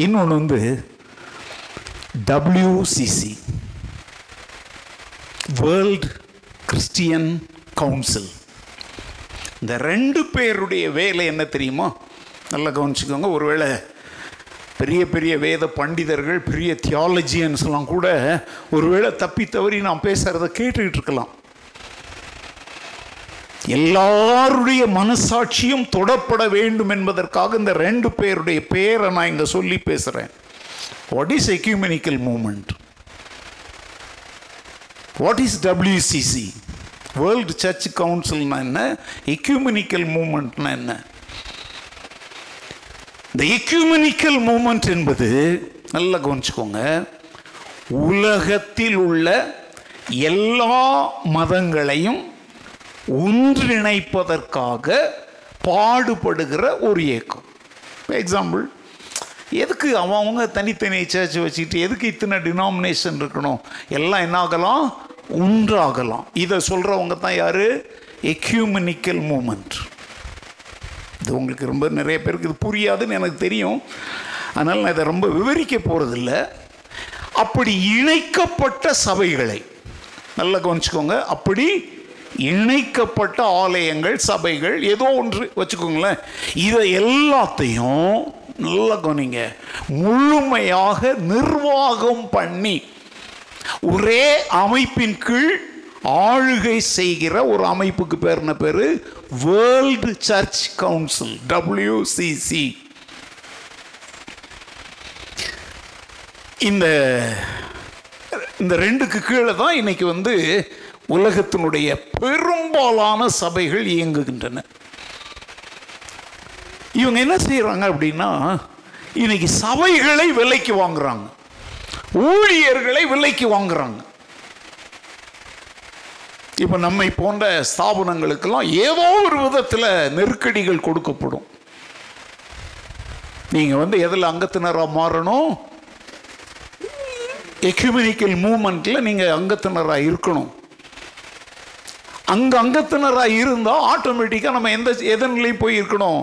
இன்னொன்று வந்து டபிள்யூசிசி வேர்ல்ட் கிறிஸ்டியன் கவுன்சில் இந்த ரெண்டு பேருடைய வேலை என்ன தெரியுமா? நல்லா கவனிச்சுக்கோங்க. ஒருவேளை பெரிய பெரிய வேத பண்டிதர்கள் பெரிய தியாலஜியன்ஸ்லாம் கூட ஒருவேளை தப்பி தவறி நான் பேசுகிறத கேட்டுக்கிட்டு இருக்கலாம். எல்லாருடைய மனசாட்சியும் தொடப்பட வேண்டும் என்பதற்காக இந்த ரெண்டு பேருடைய பேரை நான் இங்கே சொல்லி பேசுகிறேன் what is ecumenical movement what is WCC world church கவுன்சில்னா என்ன? எக்யூமினிக்கல் மூமெண்ட்னா என்ன? இந்த எக்யூமினிக்கல் மூமெண்ட் என்பது நல்லா கவனிச்சுக்கோங்க உலகத்தில் உள்ள எல்லா மதங்களையும் ஒன்றிணைப்பதற்காக பாடுபடுகிற ஒரு இயக்கம். எக்ஸாம்பிள் எதுக்கு அவங்க தனித்தனி சர்ச் வச்சுக்கிட்டு எதுக்கு இத்தனை டினாமினேஷன் இருக்கணும்? எல்லாம் என்ன ஆகலாம்? ஒன்றாகலாம் இதை சொல்கிறவங்க தான் யார்? எக்யூமனிக்கல் மூமெண்ட் இது உங்களுக்கு ரொம்ப நிறைய பேருக்கு இது புரியாதுன்னு எனக்கு தெரியும். அதனால் நான் இதை ரொம்ப விவரிக்க போகிறதில்ல அப்படி இணைக்கப்பட்ட சபைகளை நல்லா கவனிச்சுக்கோங்க. அப்படி இணைக்கப்பட்ட ஆலயங்கள் சபைகள் ஏதோ ஒன்று வச்சுக்கோங்களேன். இதை எல்லாத்தையும் நல்லா கவனிங்க. முழுமையாக நிர்வாகம் பண்ணி ஒரே அமைப்பின் கீழ் ஆளுகை செய்கிற ஒரு அமைப்புக்கு பேர் என்ன பேர்? வேர்ல்டு சர்ச் கவுன்சில் டபிள்யூசிசி இந்த இந்த ரெண்டுக்கு கீழே தான் இன்னைக்கு வந்து உலகத்தினுடைய பெரும்பாலான சபைகள் இயங்குகின்றன. இவங்க என்ன செய்கிறாங்க அப்படின்னா இன்னைக்கு சபைகளை விலைக்கு வாங்குறாங்க. ஊழியர்களை விலைக்கு வாங்குறாங்க. இப்போ நம்மை போன்ற ஸ்தாபனங்களுக்கெல்லாம் ஏதோ ஒரு விதத்தில் நெருக்கடிகள் கொடுக்கப்படும். நீங்கள் வந்து எதில் அங்கத்தினராக மாறணும்? எக்யூமெனிக்கல் மூமெண்ட்டில் நீங்கள் அங்கத்தினராக இருக்கணும். அங்கே அங்கத்தினராக இருந்தால் ஆட்டோமேட்டிக்காக நம்ம எந்த எதன்லையும் போய் இருக்கணும்?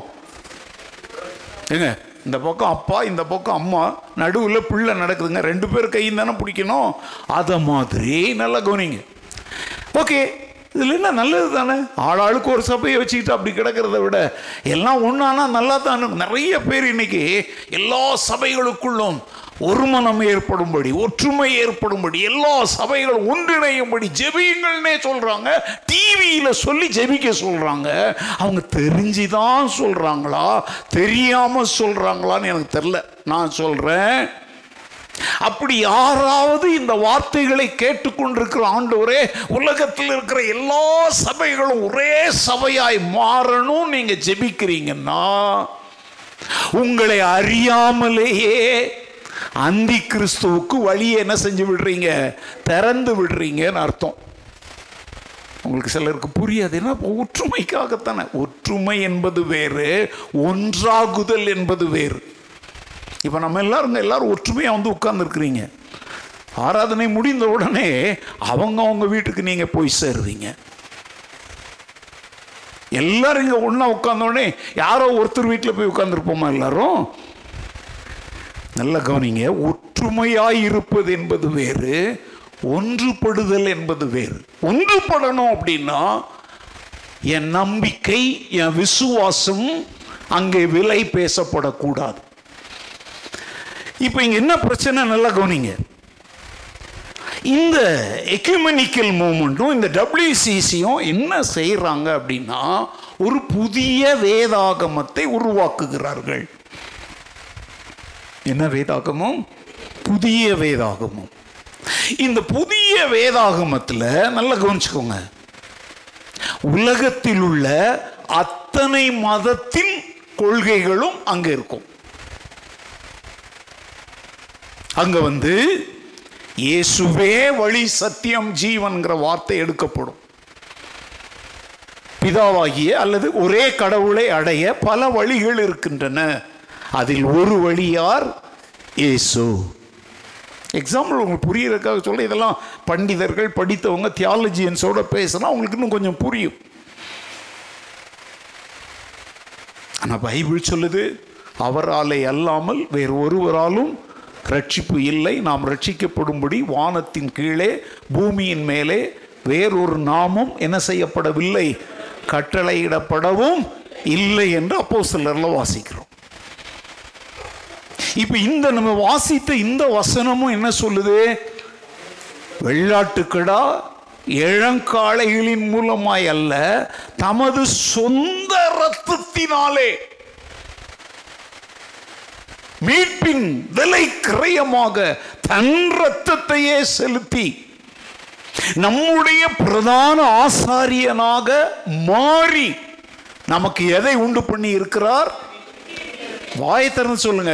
ஏங்க இந்த பக்கம் அப்பா இந்த பக்கம் அம்மா நடுவில் பிள்ளை நடக்குதுங்க. ரெண்டு பேர் கையும் தானே பிடிக்கணும். அதை மாதிரி நல்லா கவனிங்க. ஓகே இதில் என்ன நல்லது தானே? ஆளாளுக்கு ஒரு சபையை வச்சுக்கிட்டு அப்படி கிடக்கிறத விட எல்லாம் ஒன்றானா நல்லா தானே நிறைய பேர் இன்னைக்கு எல்லா சபைகளுக்குள்ளும் ஒரு மனம் ஏற்படும்படி ஒற்றுமை ஏற்படும்படி எல்லா சபைகளும் ஒன்றிணையும்படி ஜெபியுங்கள்னே சொல்கிறாங்க டிவியில் சொல்லி ஜெபிக்க சொல்கிறாங்க அவங்க தெரிஞ்சுதான் சொல்கிறாங்களா தெரியாமல் சொல்கிறாங்களான்னு எனக்கு தெரில நான் சொல்கிறேன் அப்படி யாராவது இந்த வார்த்தைகளை கேட்டுக்கொண்டிருக்கிற ஆண்டவரே உலகத்தில் இருக்கிற எல்லா சபைகளும் ஒரே சபையாய் மாறணும் நீங்க ஜெபிக்கிறீங்கன்னா உங்களை அறியாமலேயே அந்தி கிறிஸ்துவுக்கு வழியை என்ன செஞ்சு விடுறீங்க? திறந்து விடுறீங்கன்னு அர்த்தம். உங்களுக்கு சிலருக்கு புரியாது. என்ன ஒற்றுமைக்காகத்தானே. ஒற்றுமை என்பது வேறு ஒன்றாகுதல் என்பது வேறு. இப்போ நம்ம எல்லாரும் எல்லாரும் ஒற்றுமையாக வந்து உட்கார்ந்துருக்குறீங்க. ஆராதனை முடிந்த உடனே அவங்க அவங்க வீட்டுக்கு நீங்கள் போய் சேருவீங்க. எல்லாரும் இங்கே ஒன்றா உட்கார்ந்த உடனே யாரோ ஒருத்தர் வீட்டில் போய் உட்காந்துருப்போமா எல்லாரும்? நல்ல கவனிங்க ஒற்றுமையாய் இருப்பது என்பது வேறு ஒன்றுபடுதல் என்பது வேறு. ஒன்றுபடணும் அப்படின்னா என் நம்பிக்கை என் விசுவாசம் அங்கே விலை பேசப்படக்கூடாது. இப்போ இங்க என்ன பிரச்சனை? நல்லா கவனிங்க. இந்த எக்யூமெனிக்கல் மூமெண்ட்டும் இந்த டபிள்யூசிசியும் என்ன செய்கிறாங்க அப்படின்னா ஒரு புதிய வேதாகமத்தை உருவாக்குகிறார்கள். என்ன வேதாகமம்? புதிய வேதாகமம். இந்த புதிய வேதாகமத்தில் நல்லா கவனிச்சுக்கோங்க. உலகத்தில் உள்ள அத்தனை மதத்தின் கொள்கைகளும் அங்க இருக்கும். அங்க வந்து இயேசுவே வழி சத்தியம் ஜீவன்கிற வார்த்தை எடுக்கப்படும். பிதாவாகிய அல்லது ஒரே கடவுளை அடைய பல வழிகள் இருக்கின்றன. அதில் ஒரு வழியார் இயேசு. எக்ஸாம்பிள் உங்களுக்கு புரியறதுக்காக சொல்ல இதெல்லாம் பண்டிதர்கள் படித்தவங்க தியாலஜியன்ஸோட பேசினா உங்களுக்கு இன்னும் கொஞ்சம் புரியும். ஆனால் பைபிள் சொல்லுது அவராலே அல்லாமல் வேறு ஒருவராலும் ரட்சிப்பு இல்லை. நாம் ரட்சிக்கப்படும்படி வானத்தின் கீழே பூமியின் மேலே வேறொரு நாமும் என்ன செய்யப்படவில்லை? கட்டளையிடப்படவும் இல்லை என்று அப்போ சிலரில் வாசிக்கிறோம். இப்ப இந்த நம்ம வாசித்த இந்த வசனமும் என்ன சொல்லுது? வெள்ளாட்டுக்கடா இளங்காளைகளின் மூலமாய் அல்ல தமது சொந்த ரத்தத்தினாலே மீட்பின் விலை கிரயமாக தன் ரத்தத்தையே செலுத்தி நம்முடைய பிரதான ஆசாரியனாக மாறி நமக்கு எதை உண்டு பண்ணி இருக்கிறார்? வாயை திறந்து சொல்லுங்க.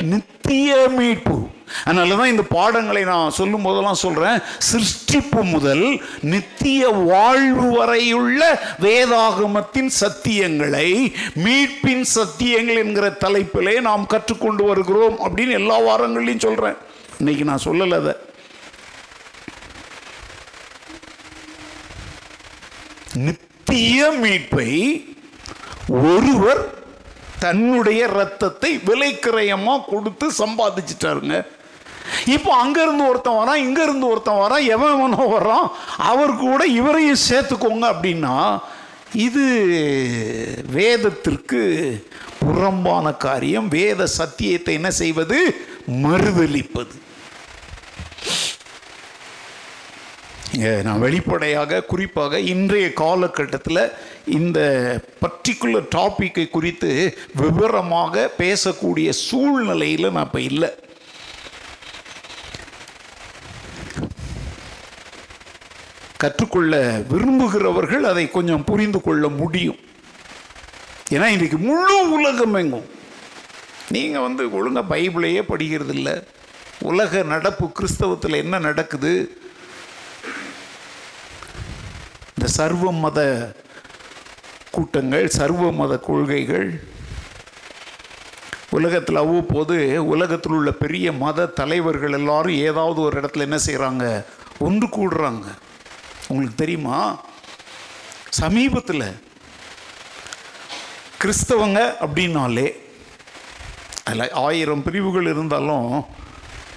நித்திய மீட்பு. அதனால தான் இந்த பாடங்களை நான் சொல்லும் போதெல்லாம் சொல்கிறேன் சிருஷ்டிப்பு முதல் நித்திய வாழ்வு வரையுள்ள வேதாகமத்தின் சத்தியங்களை மீட்பின் சத்தியங்கள் என்கிற தலைப்பிலே நாம் கற்றுக்கொண்டு வருகிறோம் அப்படின்னு எல்லா வாரங்கள்லையும் சொல்கிறேன் இன்னைக்கு நான் சொல்லலை அதை. நித்திய மீட்பை ஒருவர் தன்னுடைய ரத்தத்தை விலைக்கிரயமா கொடுத்து சம்பாதிச்சிட்டாருங்க. இப்போ அங்கேருந்து ஒருத்தன் வரான் இங்கேருந்து ஒருத்தன் வரான் எவன் எவனோ வரான் அவர் கூட இவரையும் சேர்த்துக்கோங்க அப்படின்னா இது வேதத்திற்கு புறம்பான காரியம். வேத சத்தியத்தை என்ன செய்வது? மறுதலிப்பது. நான் வெளிப்படையாக குறிப்பாக இன்றைய காலகட்டத்தில் இந்த பர்டிகுலர் டாப்பிக்கை குறித்து விவரமாக பேசக்கூடிய சூழ்நிலையில் நான் இப்போ இல்லை. கற்றுக்கொள்ள விரும்புகிறவர்கள் அதை கொஞ்சம் புரிந்து கொள்ள முடியும். ஏன்னா இன்றைக்கு முழு உலகம் எங்கும். நீங்கள் வந்து ஒழுங்காக பைபிளையே படிக்கிறது இல்லை. உலக நடப்பு கிறிஸ்தவத்தில் என்ன நடக்குது? இந்த சர்வ மத கூட்டங்கள் சர்வ மத கொள்கைகள். உலகத்தில் அவ்வப்போது உலகத்தில் உள்ள பெரிய மத தலைவர்கள் எல்லாரும் ஏதாவது ஒரு இடத்துல என்ன செய்கிறாங்க ஒன்று கூடுறாங்க. உங்களுக்கு தெரியுமா? சமீபத்தில் கிறிஸ்தவங்க அப்படின்னாலே அதில் ஆயிரம் பிரிவுகள் இருந்தாலும்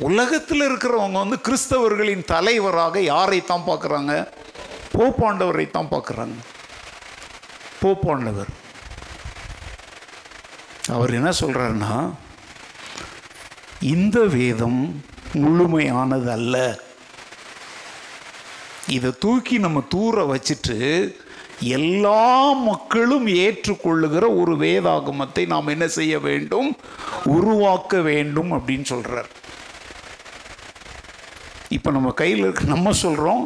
உலகத்தில் இருக்கிறவங்க வந்து கிறிஸ்தவர்களின் தலைவராக யாரைத்தான் பார்க்குறாங்க? போப்பாண்டவரை தான் பார்க்குறாங்க. போப்பானவர் அவர் என்ன சொல்கிறாருன்னா இந்த வேதம் முழுமையானது அல்ல இதை தூக்கி நம்ம தூர வச்சுட்டு எல்லா மக்களும் ஏற்றுக்கொள்ளுகிற ஒரு வேதாகமத்தை நாம் என்ன செய்ய வேண்டும்? உருவாக்க வேண்டும் அப்படின்னு சொல்கிறார் இப்போ நம்ம கையில் இருக்க நம்ம சொல்கிறோம்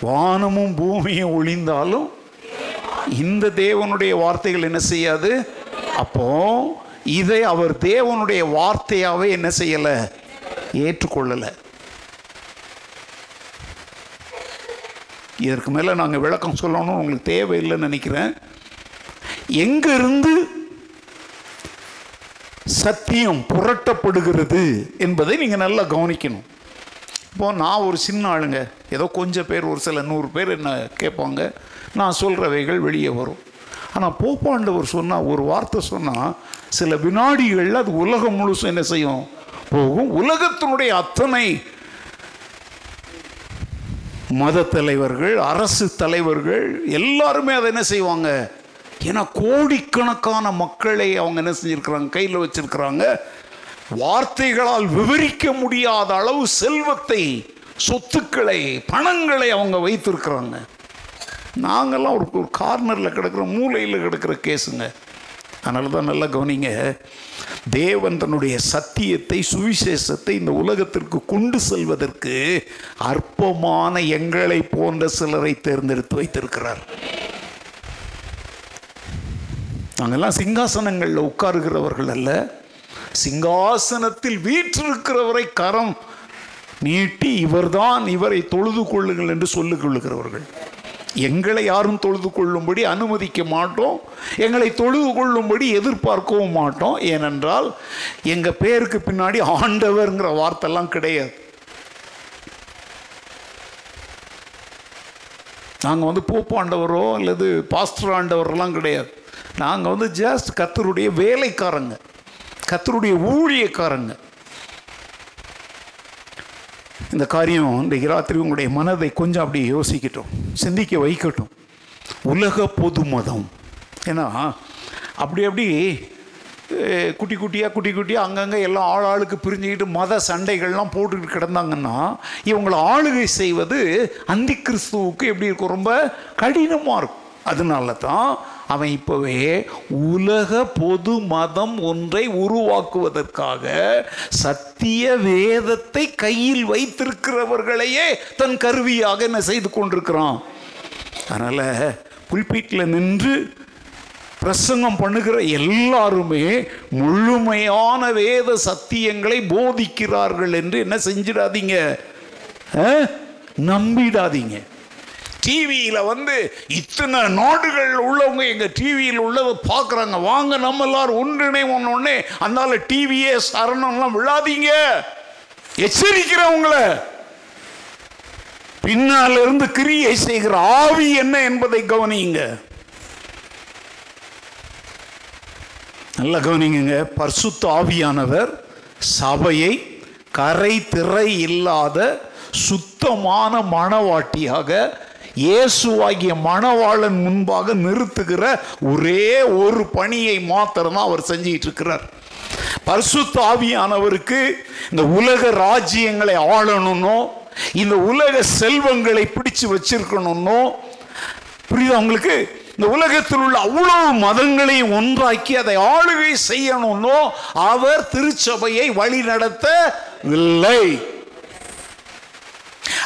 வானமும் பூமியும் ஒளிந்தாலும் இந்த தேவனுடைய வார்த்தைகள் என்ன செய்யாது? அப்போ இதை அவர் தேவனுடைய வார்த்தையாகவே என்ன செய்யலை? ஏற்றுக்கொள்ளலை. இதற்கு மேலே நாங்கள் விளக்கம் சொல்லணும்னு உங்களுக்கு தேவையில்லைன்னு நினைக்கிறேன். எங்கிருந்து சத்தியம் புரட்டப்படுகிறது என்பதை நீங்கள் நல்லா கவனிக்கணும். இப்போ நான் ஒரு சின்ன ஆளுங்க. ஏதோ கொஞ்சம் பேர் ஒரு சில நூறு பேர் என்ன கேட்பாங்க. நான் சொல்கிறவைகள் வெளியே வரும். ஆனால் போப்பாண்டவர் சொன்னால் ஒரு வார்த்தை சொன்னால் சில வினாடிகளில் அது உலகம் முழுசும் என்ன செய்யும்? போகும். உலகத்தினுடைய அத்தனை மத தலைவர்கள் அரசு தலைவர்கள் எல்லாருமே அதை என்ன செய்வாங்க? ஏன்னா கோடிக்கணக்கான மக்களை அவங்க என்ன செஞ்சுருக்கிறாங்க? கையில் வச்சிருக்கிறாங்க. வார்த்தைகளால் விவரிக்க முடியாத அளவு செல்வத்தை சொத்துக்களை பணங்களை அவங்க வைத்திருக்கிறாங்க. நாங்கள்லாம் ஒரு ஒரு கார்னரில் கிடக்கிற மூலையில் கிடக்கிற கேஸுங்க. அதனால தான் நல்லா கவனிங்க. தேவன் தன்னுடைய சத்தியத்தை சுவிசேஷத்தை இந்த உலகத்திற்கு கொண்டு செல்வதற்கு அற்பமான எங்களை போன்ற சிலரை தேர்ந்தெடுத்து வைத்திருக்கிறார். நாங்கெல்லாம் சிங்காசனங்களில் உட்காருகிறவர்கள் அல்ல. சிங்காசனத்தில் வீற்றிருக்கிறவரை கரம் நீட்டி இவர்தான் இவரை தொழுது கொள்ளுங்கள் என்று சொல்லிக் கொள்ளுகிறவர்கள். எங்களை யாரும் தொழுது கொள்ளும்படி அனுமதிக்க மாட்டோம். எங்களை தொழுது கொள்ளும்படி எதிர்பார்க்கவும் மாட்டோம். ஏனென்றால் எங்கள் பேருக்கு பின்னாடி ஆண்டவர்ங்கிற வார்த்தைலாம் கிடையாது. நாங்கள் வந்து போப்பாண்டவரோ அல்லது பாஸ்டர் ஆண்டவரெல்லாம் கிடையாது. நாங்கள் வந்து ஜஸ்ட் கத்தருடைய வேலைக்காரங்க. கத்தருடைய ஊழியக்காரங்க. இந்த காரியம் இன்றைக்கு ராத்திரி உங்களுடைய மனதை கொஞ்சம் அப்படி யோசிக்கட்டும் சிந்திக்க வைக்கட்டும். உலக பொது மதம். ஏன்னா அப்படி அப்படி குட்டி குட்டியாக குட்டி குட்டியாக அங்கங்கே எல்லாம் ஆள் ஆளுக்கு பிரிஞ்சுக்கிட்டு மத சண்டைகள்லாம் போட்டுக்கிட்டு கிடந்தாங்கன்னா இவங்களை ஆளுகை செய்வது அந்தி கிறிஸ்துவுக்கு எப்படி இருக்கும்? ரொம்ப கடினமாக இருக்கும். அதனால தான் அவன் இப்போவே உலக பொது மதம் ஒன்றை உருவாக்குவதற்காக சத்திய வேதத்தை கையில் வைத்திருக்கிறவர்களையே தன் கருவியாக என்ன செய்து கொண்டிருக்கிறான். அதனால் புல்பீட்டில் நின்று பிரசங்கம் பண்ணுகிற எல்லாருமே முழுமையான வேத சத்தியங்களை போதிக்கிறார்கள் என்று என்ன செஞ்சிடாதீங்க. ஆ? நம்பிடாதீங்க. டிவியில் வந்து இத்தனை நாடுகள் உள்ளவங்க எங்கள் டிவியில் உள்ளதை பார்க்குறாங்க. வாங்க நம்ம எல்லாரும் ஒன்றிணை ஒன்று அதனால டிவியே சரணம்லாம் விழாதீங்க. எச்சரிக்கிறவங்கள. உங்களை இருந்து கிரியை செய்கிற ஆவி என்ன என்பதை கவனியுங்க. நல்லா கவனிங்க பர்சுத்த ஆவியானவர் சபையை கரை திரை இல்லாத சுத்தமான மணவாட்டியாக இயேசுவாகிய மணவாளன் முன்பாக நிறுத்துகிற ஒரே ஒரு பணியை மாத்திரம்தான் அவர் செஞ்சிட்டு இருக்கிறார் பரிசுத்த ஆவியானவருக்கு இந்த உலக ராஜ்யங்களை ஆளணும்னோ இந்த உலக செல்வங்களை பிடிச்சு வச்சிருக்கணும்னோ புரியுது அவங்களுக்கு இந்த உலகத்தில் உள்ள அவ்வளவு மதங்களையும் ஒன்றாக்கி அதை ஆளுகை செய்யணும்னோ அவர் திருச்சபையை வழி நடத்தவில்லை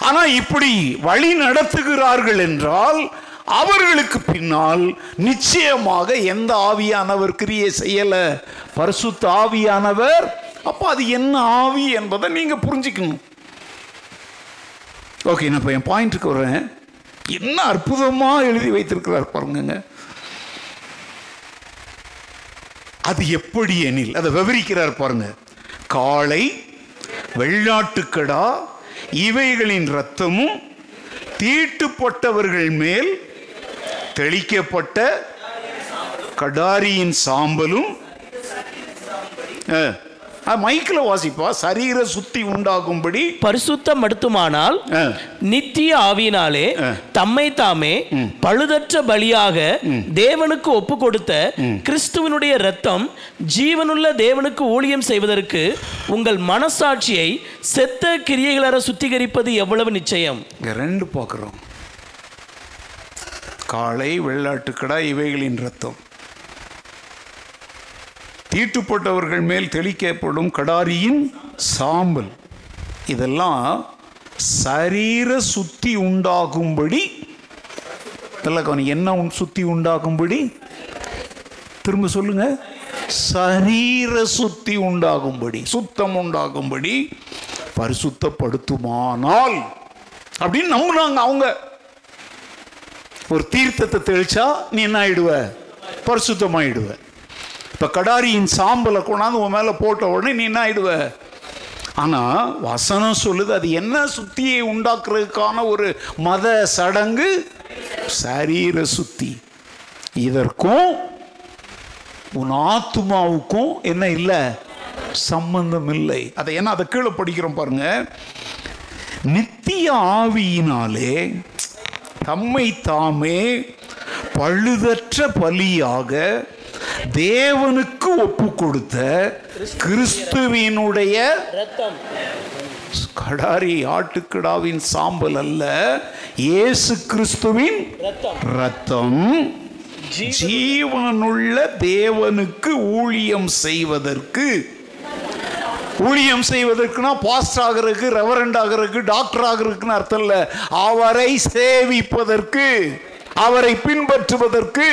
ஆனால் இப்படி வழி நடத்துகிறார்கள் என்றால் அவர்களுக்கு பின்னால் நிச்சயமாக எந்த ஆவியானவர் கிரியை செய்யல? பரிசுத்த ஆவியானவர். அப்போ அது என்ன ஆவி என்பதை நீங்கள் புரிஞ்சுக்கணும். ஓகே நான் இப்போ என் பாயிண்ட்டுக்கு வரேன் என்ன அற்புதமாக எழுதி வைத்திருக்கிறார் பாருங்க அது எப்படி எனில் அதை விவரிக்கிறார் பாருங்க. காளை வெள்ளாட்டுக்கடா இவைகளின் இரத்தமும் தீட்டுப்பட்டவர்கள் மேல் தெளிக்கப்பட்ட கடாரியின் சாம்பலும் மைக்கில் வாசிப்பா. சரீர சுத்தி உண்டாகும்படி. பரிசுத்தம் ஆ. நித்திய ஆவியினாலே தம்மை தாமே பழுதற்ற பலியாக தேவனுக்கு ஒப்பு கொடுத்த கிறிஸ்துவனுடைய இரத்தம் ஜீவனுள்ள தேவனுக்கு ஊழியம் செய்வதற்கு உங்கள் மனசாட்சியை செத்த கிரியைகளற சுத்திகரிப்பது எவ்வளவு நிச்சயம்? இங்க ரெண்டு பார்க்குறோம் காளை வெள்ளாட்டுக்கடா இவைகளின் ரத்தம் தீட்டுப்பட்டவர்கள் மேல் தெளிக்கப்படும் கடாரியின் சாம்பல். இதெல்லாம் சரீர சுத்தி உண்டாகும்படி நல்லா கவனி என்ன உன் சுத்தி உண்டாகும்படி? திரும்ப சொல்லுங்க. சரீர சுத்தி உண்டாகும்படி சுத்தம் உண்டாகும்படி பரிசுத்தப்படுத்துமானால் அப்படின்னு நம்புனாங்க அவங்க. ஒரு தீர்த்தத்தை தெளிச்சா நீ என்ன ஆயிடுவ? பரிசுத்தமாயிடுவேன் இப்போ கடாரியின் சாம்பலை கொண்டாந்து உன் மேலே போட்ட உடனே நீ என்ன ஆயிடுவ? ஆனால் வசனம் சொல்லுது அது என்ன சுத்தியை உண்டாக்குறதுக்கான ஒரு மத சடங்கு? சரீர சுத்தி. இதற்கும் உன் ஆத்மாவுக்கும் என்ன இல்லை? சம்பந்தம் இல்லை. அதை என்ன அதை கீழே படிக்கிறோம் பாருங்க. நித்திய ஆவியினாலே தம்மை தாமே பழுதற்ற பலியாக தேவனுக்கு ஒப்பு கொடுத்த கிறிஸ்துவினுடைய ரத்தம் கடாரி ஆட்டுக்கிடாவின் சாம்பல் அல்ல இயேசு கிறிஸ்துவின் ரத்தம் ரத்தம் ஜீவனுள்ள தேவனுக்கு ஊழியம் செய்வதற்கு ஊழியம் செய்வதற்குனா பாஸ்ட் ஆகிறதுக்கு ரெவரண்ட் ஆகிறதுக்கு டாக்டர் ஆகிறதுக்குன்னு அர்த்தம் இல்லை. அவரை சேவிப்பதற்கு அவரை பின்பற்றுவதற்கு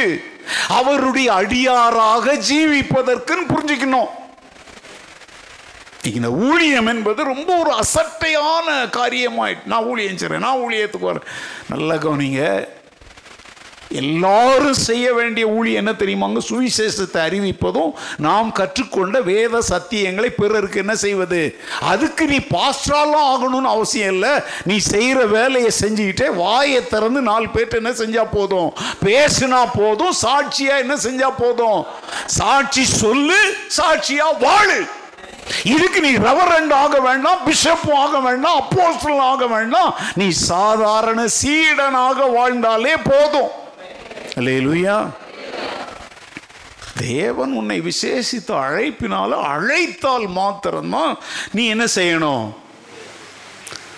அவருடைய அடியாராக ஜீவிப்பதற்குன்னு புரிஞ்சுக்கணும். இந்த ஊழியம் என்பது ரொம்ப ஒரு அசட்டையான காரியமாயிட்டு நான் ஊழியம் செய்கிறேன் நான் ஊழியத்துக்கு வரேன். நல்லா கவனிங்க. எல்லாரும் செய்ய வேண்டிய ஊழி என்ன தெரியுமாங்க சுவிசேஷத்தை அறிவிப்பதும் நாம் கற்றுக்கொண்ட வேத சத்தியங்களை பிறருக்கு என்ன செய்வது? அதுக்கு நீ பாஸ்டராலாம் ஆகணும்னு அவசியம் இல்லை. நீ செய்கிற வேலையை செஞ்சுக்கிட்டே வாயை திறந்து நாலு பேர்ட்ட என்ன செஞ்சா போதும்? பேசினா போதும் சாட்சியா என்ன செஞ்சா போதும்? சாட்சி சொல்லு சாட்சியா வாழு. இதுக்கு நீ ரெவரண்ட் ஆக வேண்டாம் பிஷப்பும் ஆக வேண்டாம் அப்போஸ்தலன் ஆக வேண்டாம். நீ சாதாரண சீடனாக வாழ்ந்தாலே போதும். அலையலுயா தேவன் உன்னை விசேஷித்த அழைப்பினால அழைத்தால் மாத்திரம்தான் நீ என்ன செய்யணும்?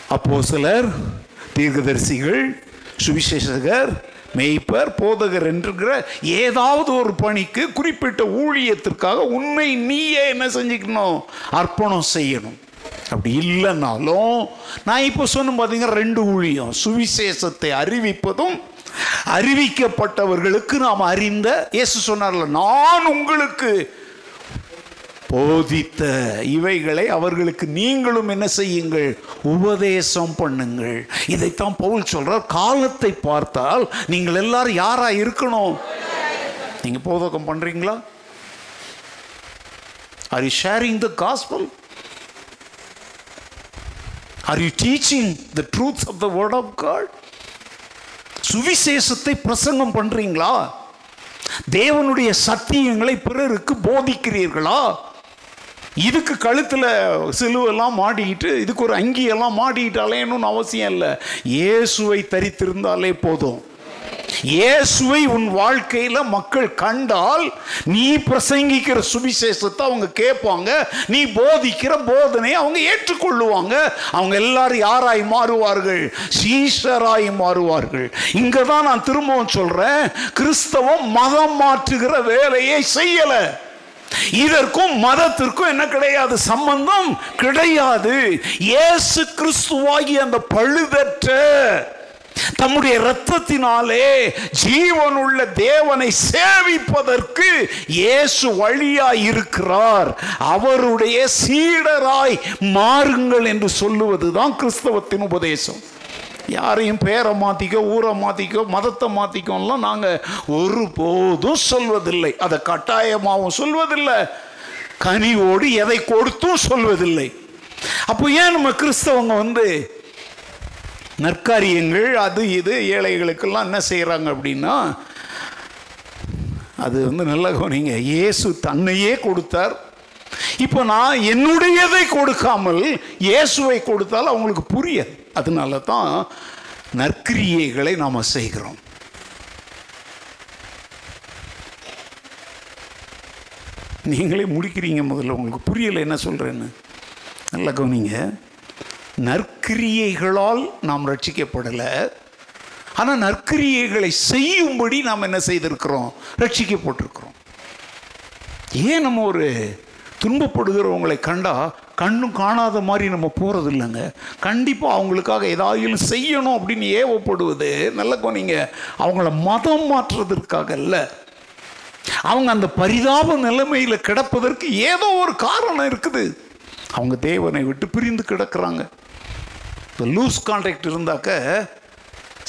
அப்போ சிலர் தீர்க்கதரிசிகள் சுவிசேஷகர் மெய்ப்பர் போதகர் என்கிற ஏதாவது ஒரு பணிக்கு குறிப்பிட்ட ஊழியத்திற்காக உன்னை நீயே என்ன செஞ்சுக்கணும்? அர்ப்பணம் செய்யணும். அப்படி இல்லைன்னாலும் நான் இப்போ சொன்ன பார்த்தீங்கன்னா ரெண்டு ஊழியம். சுவிசேஷத்தை அறிவிப்பதும் அறிவிக்கப்பட்டவர்களுக்கு நாம் அறிந்த இயேசு சொன்னார்ல நான் உங்களுக்கு போதித்த இவைகளை அவர்களுக்கு நீங்களும் என்ன செய்யுங்கள்? உபதேசம் பண்ணுங்கள். இதைத்தான் பவுல் சொல்றார். காலத்தை பார்த்தால் நீங்கள் எல்லாரும் யாரா இருக்கணும்? நீங்க போதகம் பண்றீங்களா? Are you sharing the gospel are you teaching the truth of the word of God சுவிசேஷத்தை பிரசங்கம் பண்றீங்களா? தேவனுடைய சத்தியங்களை பிறருக்கு போதிக்கிறீர்களா? இதுக்கு கழுத்தில் சிலுவெல்லாம் மாடிக்கிட்டு இதுக்கு ஒரு அங்கியெல்லாம் மாட்டிக்கிட்டு அலையணும்னு அவசியம் இல்லை. இயேசுவை தரித்திருந்தாலே போதும். இயேசுவை உன் வாழ்க்கையில் மக்கள் கண்டால் நீ பிரசங்கிக்கிற சுவிசேஷத்தை அவங்க கேட்பாங்க நீ போதிக்கிற போதனை அவங்க ஏற்றுக்கொள்ளுவாங்க. அவங்க எல்லாரும் யாராய் மாறுவார்கள்? சீஷராய் மாறுவார்கள். இங்கே தான் நான் திரும்பவும் சொல்றேன் கிறிஸ்தவம் மதம் மாற்றுகிற வேலையை செய்யலை. இதற்கும் மதத்திற்கும் என்ன கிடையாது? சம்பந்தம் கிடையாது. இயேசு கிறிஸ்துவாகி அந்த பழுதற்ற தம்முடைய இரத்தத்தினாலே ஜீவனுள்ள தேவனை சேவிப்பதற்கு இயேசு வழியாய் இருக்கிறார். அவருடைய சீடராய் மாறுங்கள் என்று சொல்லுவதுதான் கிறிஸ்தவத்தின் உபதேசம். யாரையும் பேரை மாற்றிக்கோ ஊரை மாற்றிக்கோ மதத்தை மாற்றிக்கோலாம் நாங்கள் ஒருபோதும் சொல்வதில்லை. அதை கட்டாயமாகவும் சொல்வதில்லை. கனிவோடு எதை கொடுத்தும் சொல்வதில்லை. அப்போ ஏன் நம்ம கிறிஸ்தவங்க வந்து நற்காரியங்கள் அது இது ஏழைகளுக்கெல்லாம் என்ன செய்கிறாங்க அப்படின்னா அது வந்து நல்ல கவனிங்க இயேசு தன்னையே கொடுத்தார். இப்போ நான் என்னுடையதை கொடுக்காமல் இயேசுவை கொடுத்தால் அவங்களுக்கு புரியாது. அதனால தான் நற்கிரியைகளை நாம் செய்கிறோம். நீங்களே முடிக்கிறீங்க முதல்ல உங்களுக்கு புரியலை என்ன சொல்கிறேன்னு நல்லா கவனிங்க. நற்கிரியைகளால் நாம் ரட்சிக்கப்படலை. ஆனால் நற்கிரியைகளை செய்யும்படி நாம் என்ன செய்திருக்கிறோம்? ரட்சிக்கப்பட்டிருக்கிறோம். ஏன் நம்ம ஒரு துன்பப்படுகிறவங்களை கண்டால் கண்ணும் காணாத மாதிரி நம்ம போகிறது இல்லைங்க கண்டிப்பாக அவங்களுக்காக ஏதாவது செய்யணும் அப்படின்னு ஏவப்படுவது நல்ல நீங்கள் அவங்கள மதம் மாற்றுறதற்காக இல்லை அவங்க அந்த பரிதாப நிலைமையில் கிடப்பதற்கு ஏதோ ஒரு காரணம் இருக்குது. அவங்க தேவனை விட்டு பிரிந்து கிடக்கிறாங்க. இப்போ லூஸ் கான்ட்ராக்ட் இருந்தாக்க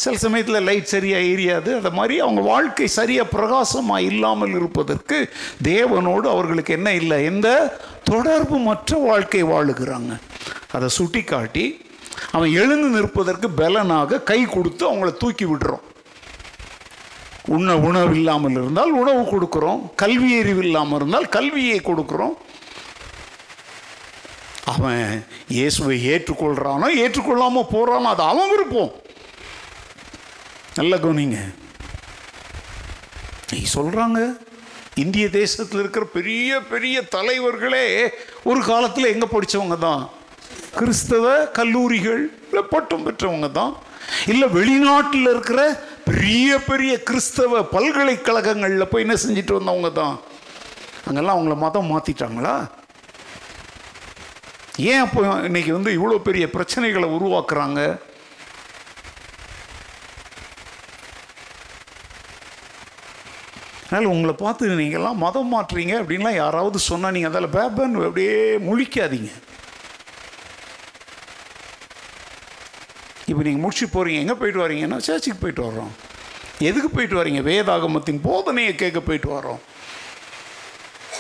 சில சமயத்தில் லைட் சரியாக எரியாது. அது மாதிரி அவங்க வாழ்க்கை சரியாக பிரகாசமாக இல்லாமல் இருப்பதற்கு தேவனோடு அவர்களுக்கு என்ன இல்லை? எந்த தொடர்பு மற்ற வாழ்க்கை வாழுகிறாங்க. அதை சுட்டி காட்டி அவன் எழுந்து நிற்பதற்கு பலனாக கை கொடுத்து அவங்கள தூக்கி விடுறோம். உண்ண உணவு இல்லாமல் இருந்தால் உணவு கொடுக்குறோம். கல்வி அறிவு இல்லாமல் இருந்தால் கல்வியை கொடுக்குறோம். அவன் இயேசுவை ஏற்றுக்கொள்கிறானோ ஏற்றுக்கொள்ளாமல் போகிறானோ அது அவன் விருப்பம். நல்ல கவனிங்க. நீ சொல்கிறாங்க இந்திய தேசத்தில் இருக்கிற பெரிய பெரிய தலைவர்களே ஒரு காலத்தில் எங்கே படித்தவங்க தான்? கிறிஸ்தவ கல்லூரிகள் பட்டம் பெற்றவங்க தான்? இல்லை வெளிநாட்டில் இருக்கிற பெரிய பெரிய கிறிஸ்தவ பல்கலைக்கழகங்களில் போய் என்ன செஞ்சுட்டு வந்தவங்க தான்? அங்கெல்லாம் அவங்கள மதம் மாற்றிட்டாங்களா ஏன் அப்போ இன்னைக்கு வந்து இவ்வளோ பெரிய பிரச்சனைகளை உருவாக்குறாங்க? அதனால் உங்களை பார்த்து நீங்கள்லாம் மதம் மாற்றுறீங்க அப்படின்லாம் யாராவது சொன்னால் நீங்கள் அதில் பேபன் அப்படியே முழிக்காதீங்க. இப்போ நீங்கள் முடிச்சு போகிறீங்க எங்கே போயிட்டு வரீங்கன்னா சர்ச்சுக்கு போயிட்டு வர்றோம். எதுக்கு போயிட்டு வரீங்க? வேதாகமத்தின் போதனையை கேட்க போயிட்டு வரோம்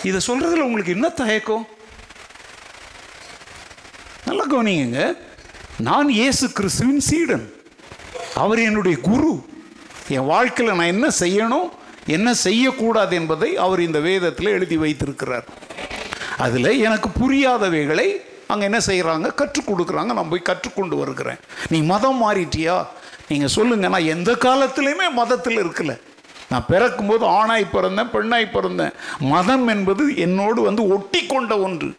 இதை சொல்கிறதுல உங்களுக்கு என்ன தயக்கம்? நல்லா கவனிங்க. நான் இயேசு கிறிஸ்துவின் சீடன். அவர் என்னுடைய குரு. என் வாழ்க்கையில் நான் என்ன செய்யணும் என்ன செய்யக்கூடாது என்பதை அவர் இந்த வேதத்தில் எழுதி வைத்திருக்கிறார். அதில் எனக்கு புரியாதவைகளை அங்கே என்ன செய்கிறாங்க கற்றுக் கொடுக்குறாங்க. நான் போய் கற்றுக்கொண்டு வருகிறேன். நீ மதம் மாறிட்டியா? நீங்கள் சொல்லுங்கள் நான் எந்த காலத்துலேயுமே மதத்தில் இருக்கலை. நான் பிறக்கும்போது ஆணாய் பிறந்தேன் பெண்ணாய் பிறந்தேன். மதம் என்பது என்னோடு வந்து ஒட்டி கொண்ட ஒன்று.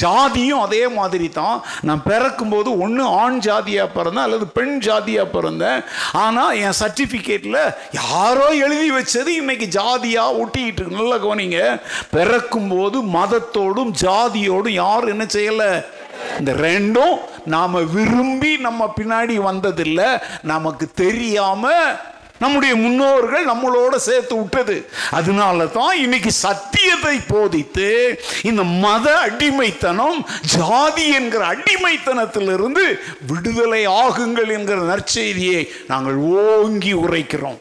ஜாதியும் அதே மாதிரி தான் நான் பிறக்கும்போது ஒன்று ஆண் ஜாதியாக பிறந்தேன் அல்லது பெண் ஜாதியாக பிறந்தேன். ஆனால் என் சர்டிஃபிகேட்டில் யாரோ எழுதி வச்சது இன்னைக்கு ஜாதியாக ஒட்டிக்கிட்டு இருக்கு. நல்லா கவனிங்க. பிறக்கும்போது மதத்தோடும் ஜாதியோடும் யாரும் என்ன செய்யலை? இந்த ரெண்டும் நாம் விரும்பி நம்ம பின்னாடி வந்ததில்லை. நமக்கு தெரியாமல் நம்முடைய முன்னோர்கள் நம்மளோட சேர்த்து விட்டது. அதனால தான் இன்னைக்கு சத்தியத்தை போதித்து இந்த மத அடிமைத்தனம் ஜாதி என்கிற அடிமைத்தனத்திலிருந்து விடுதலை ஆகுங்கள் என்கிற நற்செய்தியை நாங்கள் ஓங்கி உரைக்கிறோம்.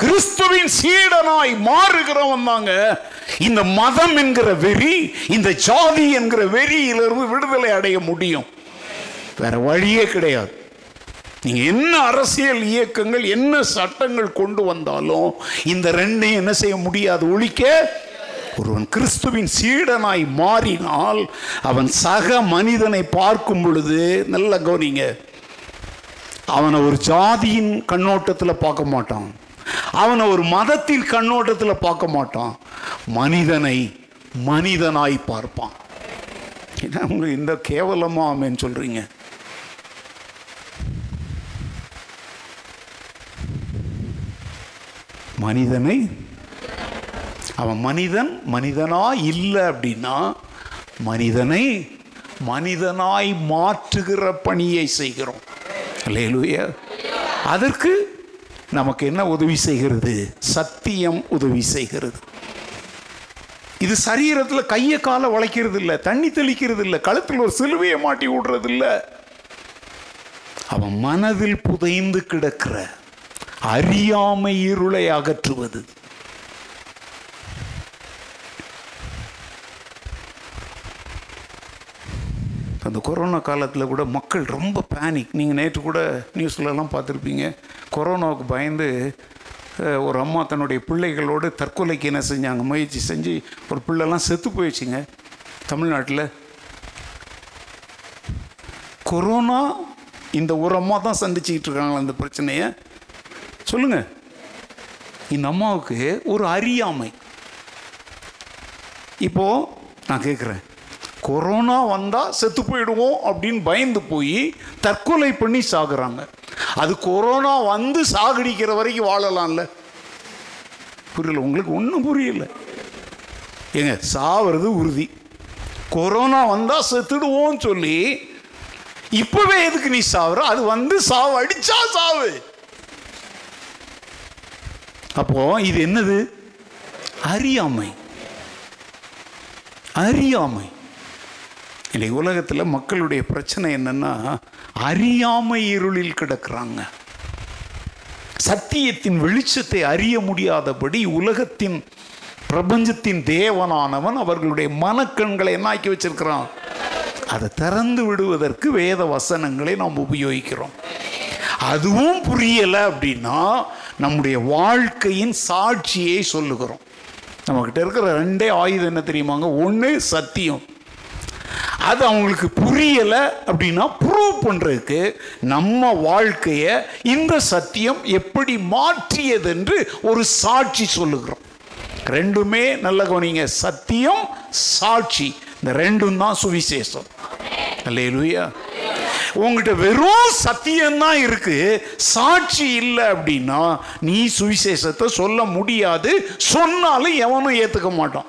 கிறிஸ்துவின் சீடனாய் மாறுகிறவன் தாங்க. இந்த மதம் என்கிற வெறி இந்த ஜாதி என்கிற வெறியிலிருந்து விடுதலை அடைய முடியும். வேற வழியே கிடையாது. நீங்கள் என்ன அரசியல் இயக்கங்கள் என்ன சட்டங்கள் கொண்டு வந்தாலும் இந்த ரெண்டையும் என்ன செய்ய முடியாது ஒழிக்க ஒருவன் கிறிஸ்துவின் சீடனாய் மாறினால் அவன் சக மனிதனை பார்க்கும் பொழுது நல்ல கவனிங்க. அவனை ஒரு ஜாதியின் கண்ணோட்டத்தில் பார்க்க மாட்டான். அவனை ஒரு மதத்தின் கண்ணோட்டத்தில் பார்க்க மாட்டான். மனிதனை மனிதனாய் பார்ப்பான். இந்த கேவலமா ஆமேன்னு சொல்றீங்க. மனிதனை அவன் மனிதன் மனிதனாய் இல்லை அப்படின்னா மனிதனை மனிதனாய் மாற்றுகிற பணியை செய்கிறோம். அல்லேலூயா. அதற்கு நமக்கு என்ன உதவி செய்கிறது? சத்தியம் உதவி செய்கிறது. இது சரீரத்தில் கையை காலை வளைக்கிறது இல்லை தண்ணி தெளிக்கிறது இல்லை கழுத்தில் ஒரு சிலுவையை மாட்டி விடுறது இல்லை அவன் மனதில் புதைந்து கிடக்கிற அறியாமை இருளை அகற்றுவது. அந்த கொரோனா காலத்தில் கூட மக்கள் ரொம்ப பேனிக் நீங்கள் நேற்று கூட நியூஸ்லலாம் பார்த்துருப்பீங்க. கொரோனாவுக்கு பயந்து ஒரு அம்மா தன்னுடைய பிள்ளைகளோடு தற்கொலைக்கு என்ன செஞ்சாங்க? முயற்சி செஞ்சு ஒரு பிள்ளைலாம் செத்து போயிடுச்சுங்க. தமிழ்நாட்டில். கொரோனா இந்த ஒரு அம்மா தான் சந்திச்சுக்கிட்டு இருக்காங்களா அந்த பிரச்சனையை. சொல்லுங்க. இந்த அம்மாவுக்கு ஒரு அறியாமை. இப்போ நான் கேட்குறேன் கொரோனா வந்தால் செத்து போயிடுவோம் அப்படின்னு பயந்து போய் தற்கொலை பண்ணி சாகுறாங்க. அது கொரோனா வந்து சாகடிக்கிற வரைக்கும் வாழலாம்ல. புரியல உங்களுக்கு ஒன்றும் புரியல. ஏங்க சாவது உறுதி. கொரோனா வந்தால் செத்துடுவோம்னு சொல்லி இப்போவே எதுக்கு நீ சாவுற? அது வந்து சாவு அடிச்சா சாவு. அப்போ இது என்னது? அறியாமை. அறியாமை. இன்னைக்கு உலகத்தில் மக்களுடைய பிரச்சனை என்னன்னா அறியாமை இருளில் கிடக்கிறாங்க. சத்தியத்தின் வெளிச்சத்தை அறிய முடியாதபடி உலகத்தின் பிரபஞ்சத்தின் தேவனானவன் அவர்களுடைய மனக்கண்களை என்னாக்கி வச்சிருக்கிறான்? அதை திறந்து விடுவதற்கு வேத வசனங்களை நாம் உபயோகிக்கிறோம். அதுவும் புரியலை அப்படின்னா நம்முடைய வாழ்க்கையின் சாட்சியை சொல்லுகிறோம். நம்மக்கிட்ட இருக்கிற ரெண்டே ஆயுதம் என்ன தெரியுமாங்க? ஒன்று சத்தியம். அது அவங்களுக்கு புரியலை அப்படின்னா ப்ரூவ் பண்ணுறதுக்கு நம்ம வாழ்க்கையை இந்த சத்தியம் எப்படி மாற்றியது என்று ஒரு சாட்சி சொல்லுகிறோம். ரெண்டுமே நல்ல கவனிங்க. சத்தியம் சாட்சி. இந்த ரெண்டும் தான் சுவிசேஷம். அல்லேலூயா. உங்ககிட்ட வெறும் சத்தியம்தான் இருக்கு. சாட்சி இல்லை அப்படின்னா நீ சுவிசேஷத்தை சொல்ல முடியாது. சொன்னாலும் எவனும் ஏற்றுக்க மாட்டான்.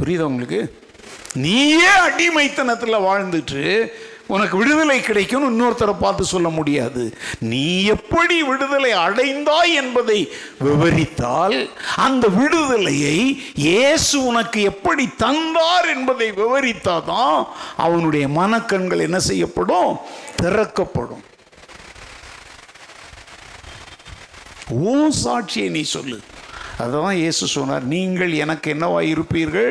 புரியுதா உங்களுக்கு? நீயே அடிமைத்தனத்தில் வாழ்ந்துட்டு உனக்கு விடுதலை கிடைக்கும்னு இன்னொருத்தரை பார்த்து சொல்ல முடியாது. நீ எப்படி விடுதலை அடைந்தாய் என்பதை விவரித்தால் அந்த விடுதலையை இயேசு உனக்கு எப்படி தந்தார் என்பதை விவரித்தாதான் அவனுடைய மனக்கண்கள் என்ன செய்யப்படும்? திறக்கப்படும். உன் சாட்சியை நீ சொல்லு. அதான் இயேசு சொன்னார் நீங்கள் எனக்கு என்னவா இருப்பீர்கள்?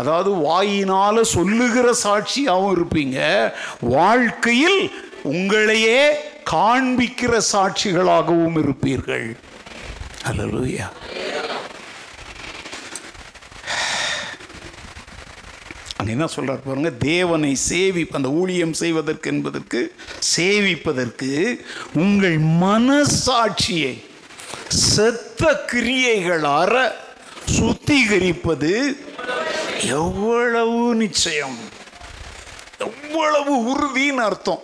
அதாவது வாயினால சொல்லுகிற சாட்சியாகவும் இருப்பீங்க வாழ்க்கையில் உங்களையே காண்பிக்கிற சாட்சிகளாகவும் இருப்பீர்கள். அல்லேலூயா என்ன சொல்கிறார் பாருங்க தேவனை சேவி அந்த ஊழியம் செய்வதற்கு என்பதற்கு சேவிப்பதற்கு உங்கள் மனசாட்சியை செத்த கிரியைகளார சுத்திகரிப்பது எவ்வளவு நிச்சயம்? எவ்வளவு உறுதின்னு அர்த்தம்.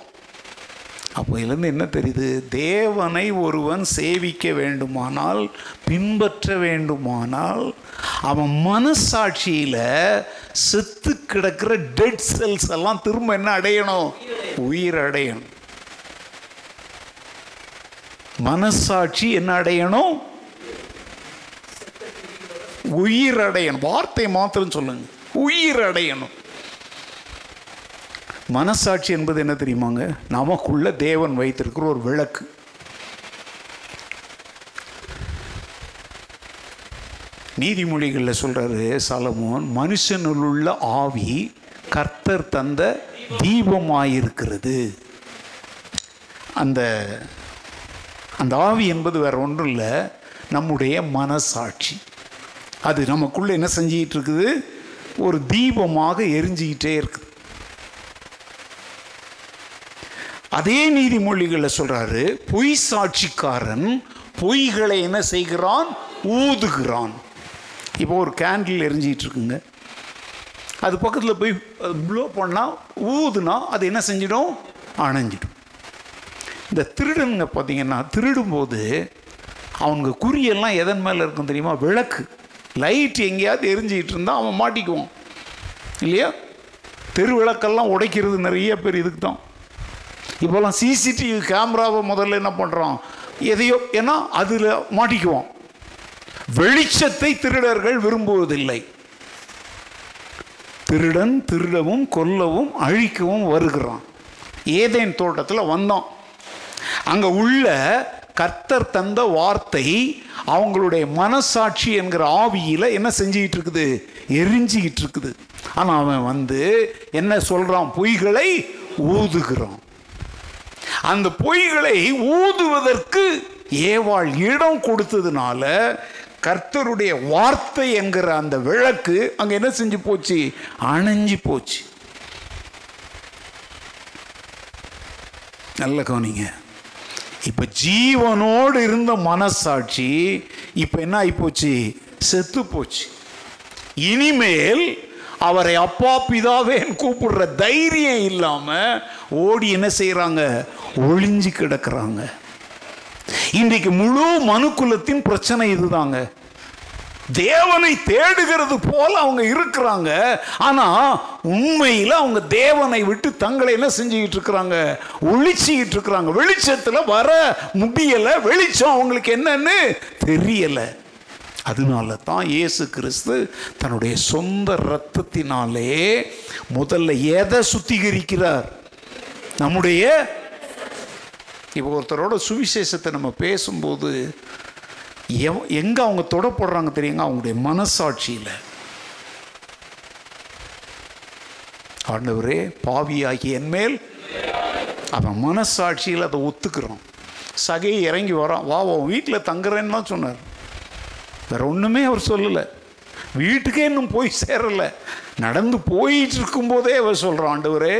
அப்போயிலேருந்து என்ன தெரியுது? தேவனை ஒருவன் சேவிக்க வேண்டுமானால் பின்பற்ற வேண்டுமானால் அவன் மனசாட்சியில் செத்து கிடக்கிற டெட் செல்ஸ் எல்லாம் திரும்ப என்ன அடையணும்? உயிர் அடையணும் மனசாட்சி என்ன அடையணும்? உயிர் அடையணும் வார்த்தை மாத்திரம் சொல்லுங்க. உயிர் அடையணும் மனசாட்சி என்பது என்ன தெரியுமாங்க? நமக்குள்ள தேவன் வைத்திருக்கிற ஒரு விளக்கு. நீதிமொழிகளில் சொல்றாரு சலமோன் மனுஷனுள் உள்ள ஆவி கர்த்தர் தந்த தீபமாயிருக்கிறது. அந்த அந்த ஆவி என்பது வேற ஒன்றும் இல்லை நம்முடைய மனசாட்சி. அது நமக்குள்ள என்ன செஞ்சிக்கிட்டு இருக்குது ஒரு தீபமாக எரிஞ்சிக்கிட்டே இருக்குது அதே நீதிமொழிகளில் சொல்றாரு பொய் சாட்சிக்காரன் பொய்களை என்ன செய்கிறான்? ஊதுகிறான். இப்போ ஒரு கேண்டில் எரிஞ்சிக்கிட்டு இருக்குங்க அது பக்கத்தில் போய் ப்ளோ பண்ணால் ஊதுனா அது என்ன செஞ்சிடும்? அணைஞ்சிடும். இந்த திருடனுங்க பார்த்தீங்கன்னா திருடும்போது அவங்க குறியெல்லாம் எதன் மேலே இருக்கும் தெரியுமா? விளக்கு. லைட் எங்கேயாவது எரிஞ்சிக்கிட்டு இருந்தால் அவன் மாட்டிக்குவான். இல்லையா? தெரு விளக்கெல்லாம் உடைக்கிறது நிறைய பேர் இதுக்கு தான். இப்போல்லாம் சிசிடிவி கேமராவை முதல்ல என்ன பண்ணுறோம் எதையோ ஏன்னா அதில் மாட்டிக்குவோம் வெளிச்சத்தை திருடர்கள் விரும்புவதில்லை. திருடன் திருடவும் கொல்லவும் அழிக்கவும் வருகிறான். ஏதேன் தோட்டத்தில் வந்தோம் அங்கே உள்ள கர்த்தர் தந்த வார்த்தை அவங்களுடைய மனசாட்சி என்கிற ஆவியில் என்ன செஞ்சுக்கிட்டு இருக்குது? எரிஞ்சிக்கிட்டு இருக்குது. ஆனால் அவன் வந்து என்ன சொல்கிறான் பொய்களை ஊதுகிறான். அந்த பொய்களை ஊதுவதற்கு ஏவாள் இடம் கொடுத்ததுனால கர்த்தருடைய வார்த்தை என்கிற அந்த விளக்கு அங்க என்ன செஞ்சு போச்சு? அணைஞ்சு போச்சு. நல்ல கவனிங்க. இப்போ ஜீவனோடு இருந்த மனசாட்சி இப்போ என்ன ஆகிப்போச்சு செத்து போச்சு. இனிமேல் அவரை அப்பா பிதாவேன்னு கூப்பிடுற தைரியம் இல்லாமல் ஓடி என்ன செய்கிறாங்க ஒளிஞ்சு கிடக்கிறாங்க. இன்றைக்கு முழு மனுக்குலத்தின் பிரச்சனை இதுதாங்க. தேவனை தேடுகிறது போல அவங்க இருக்கிறாங்க. ஆனா உண்மையில் அவங்க தேவனை விட்டு தங்களை என்ன செஞ்சுக்கிட்டு இருக்கிறாங்க? ஒளிச்சிக்கிட்டு இருக்கிறாங்க. வெளிச்சத்தில் வர முடியல வெளிச்சம் அவங்களுக்கு என்னன்னு தெரியல. அதனால தான் இயேசு கிறிஸ்து தன்னுடைய சொந்த இரத்தத்தினாலே முதல்ல எதை சுத்திகரிக்கிறார்? நம்முடைய இப்போ ஒருத்தரோட சுவிசேஷத்தை நம்ம பேசும்போது எவ் எங்கே அவங்க தொட போடுறாங்க தெரியுங்க? அவங்களுடைய மனசாட்சியில். ஆண்டவரே பாவியாகி என்மேல் அவன் மனசாட்சியில் அதை ஒத்துக்கிறான் சகையை இறங்கி வரான். வா உன் வீட்டில் தங்குறேன்னு தான் சொன்னார். வேற ஒன்றுமே அவர் சொல்லலை. வீட்டுக்கே இன்னும் போய் சேரலை. நடந்து போயிட்டு இருக்கும்போதே அவர் சொல்கிறான் ஆண்டவரே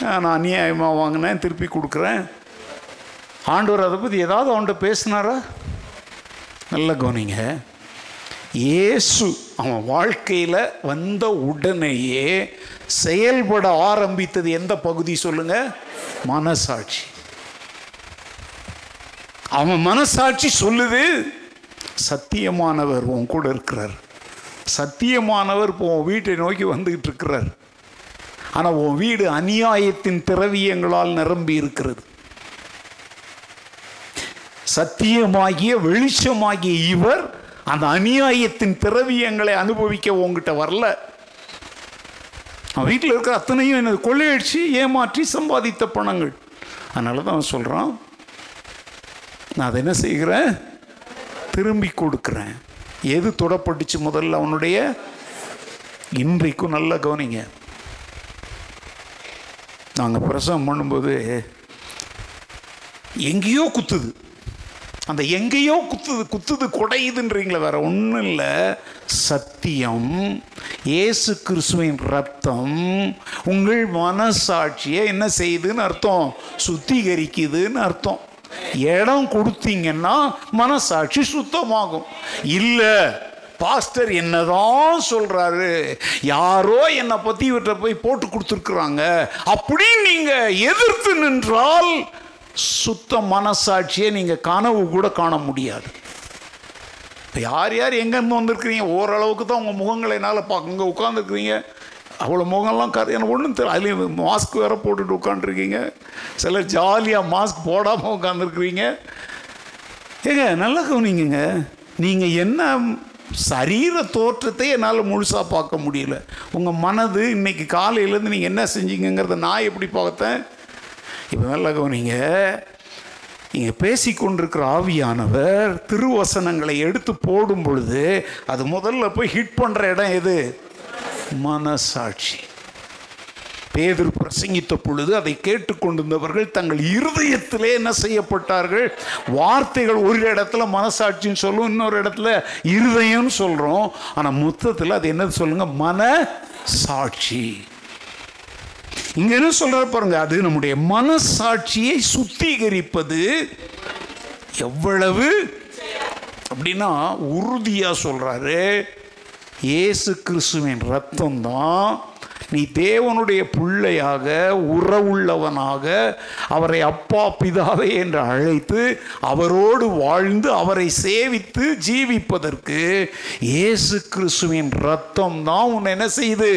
நான் அநியாயமாக வாங்கினேன் திருப்பி கொடுக்குறேன். ஆண்டவர் அதை பற்றி ஏதாவது அவன்கிட்ட பேசினாரா? நல்ல கவனிங்க. இயேசு அவன் வாழ்க்கையில் வந்த உடனேயே செயல்பட ஆரம்பித்தது எந்த பகுதி சொல்லுங்க? மனசாட்சி. அவன் மனசாட்சி சொல்லுது சத்தியமானவர் உன் கூட இருக்கிறார். சத்தியமானவர் இப்போ உன் வீட்டை நோக்கி வந்துகிட்டு இருக்கிறார். ஆனால் உன் வீடு அநியாயத்தின் திரவியங்களால் நிரம்பி இருக்கிறது. சத்தியமாகிய வெளிச்சமாகிய இவர் அந்த அநியாயத்தின் திரவியங்களை அனுபவிக்க உங்ககிட்ட வரல. அவன் வீட்டில் இருக்கிற அத்தனையும் எனது கொள்ளையடிச்சு ஏமாற்றி சம்பாதித்த பணங்கள். அதனால தான் அவன் சொல்கிறான் நான் அதை என்ன செய்கிறேன்? திரும்பி கொடுக்குறேன். எது தொடப்பட்டுச்சு முதல்ல அவனுடைய? இன்றைக்கும் நல்ல கவனிங்க. நாங்கள் பிரசவம் பண்ணும்போது எங்கேயோ குத்துது. அந்த எங்கேயோ குத்துது குத்துது குடையுதுன்றீங்களே வேற ஒன்றும் இல்லை. சத்தியம் ஏசு கிறிஸ்துவின் ரத்தம் உங்கள் மனசாட்சியை என்ன செய்யுதுன்னு அர்த்தம்? சுத்திகரிக்குதுன்னு அர்த்தம். இடம் கொடுத்தீங்கன்னா மனசாட்சி சுத்தமாகும். இல்லை பாஸ்டர் என்னதான் சொல்றாரு? யாரோ என்னை பத்தி இவற்றை போய் போட்டு கொடுத்துருக்குறாங்க. அப்படின்னு நீங்க எதிர்த்து நின்றால் சுத்த மனசாட்சியை நீங்கள் கனவு கூட காண முடியாது. இப்போ யார் யார் எங்கேருந்து வந்திருக்கிறீங்க? ஓரளவுக்கு தான் உங்கள் முகங்களை என்னால் பார்க்க இங்கே உட்காந்துருக்கிறீங்க அவ்வளோ முகம்லாம் கரு எனக்கு ஒன்றும் தெரியல அதுலேயும் மாஸ்க் வேற போட்டுட்டு உட்காந்துருக்கீங்க சிலர் ஜாலியாக மாஸ்க் போடாமல் உட்காந்துருக்குறீங்க ஏங்க நல்லா கவனிங்க நீங்கள் என்ன சரீர தோற்றத்தை என்னால் முழுசாக பார்க்க முடியல. உங்கள் மனது இன்றைக்கி காலையிலேருந்து நீங்கள் என்ன செஞ்சீங்கிறத நான் எப்படி பார்த்தேன்? இப்போ நல்லா கவனிங்க. நீங்கள் பேசிக்கொண்டிருக்கிற ஆவியானவர் திருவசனங்களை எடுத்து போடும் பொழுது அது முதல்ல போய் ஹிட் பண்ணுற இடம் எது? மனசாட்சி. பேதர் பிரசங்கித்த பொழுது அதை கேட்டுக்கொண்டிருந்தவர்கள் தங்கள் இருதயத்திலே என்ன செய்யப்பட்டார்கள்? வார்த்தைகள் ஒரு இடத்துல மனசாட்சின்னு சொல்லும் இன்னொரு இடத்துல இருதயம்னு சொல்கிறோம் ஆனால் மொத்தத்தில் அது என்னது சொல்லுங்கள் மன சாட்சி இங்க என்ன சொல்ற பாருங்க அது நம்முடைய மனசாட்சியை சுத்திகரிப்பது. எவ்வளவு? அப்படின்னா உறுதியா சொல்றாரு இயேசு கிறிஸ்துவின் ரத்தம் தான் நீ தேவனுடைய பிள்ளையாக உறவுள்ளவனாக அவரை அப்பா பிதாவே என்று அழைத்து அவரோடு வாழ்ந்து அவரை சேவித்து ஜீவிப்பதற்கு இயேசு கிறிஸ்துவின் ரத்தம் தான் உன்னை என்ன செய்யுது?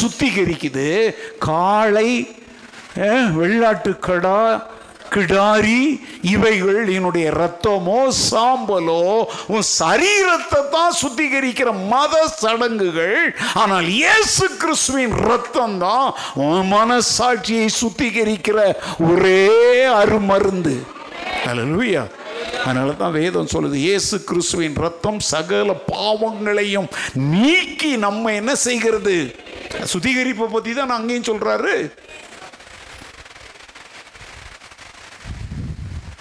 சுத்திகரிக்குது. காளை வெள்ளாட்டு வெள்ளாட்டுக்கடா கிடாரி இவைகள் என்னுடைய ரத்தமோ சாம்பலோ உன் சரீரத்தை தான் சுத்திகரிக்கிற மத சடங்குகள். ஆனால் இயேசு கிறிஸ்துவின் ரத்தம் தான் உன் மனசாட்சியை சுத்திகரிக்கிற ஒரே அருமருந்து. அல்லேலூயா அதனால தான் வேதம் சொல்லுது இயேசு கிறிஸ்துவின் ரத்தம் சகல பாவங்களையும் நீக்கி நம்ம என்ன செய்கிறது? சுத்திகரிப்பை பற்றி தான் அங்கேயும் சொல்றாரு.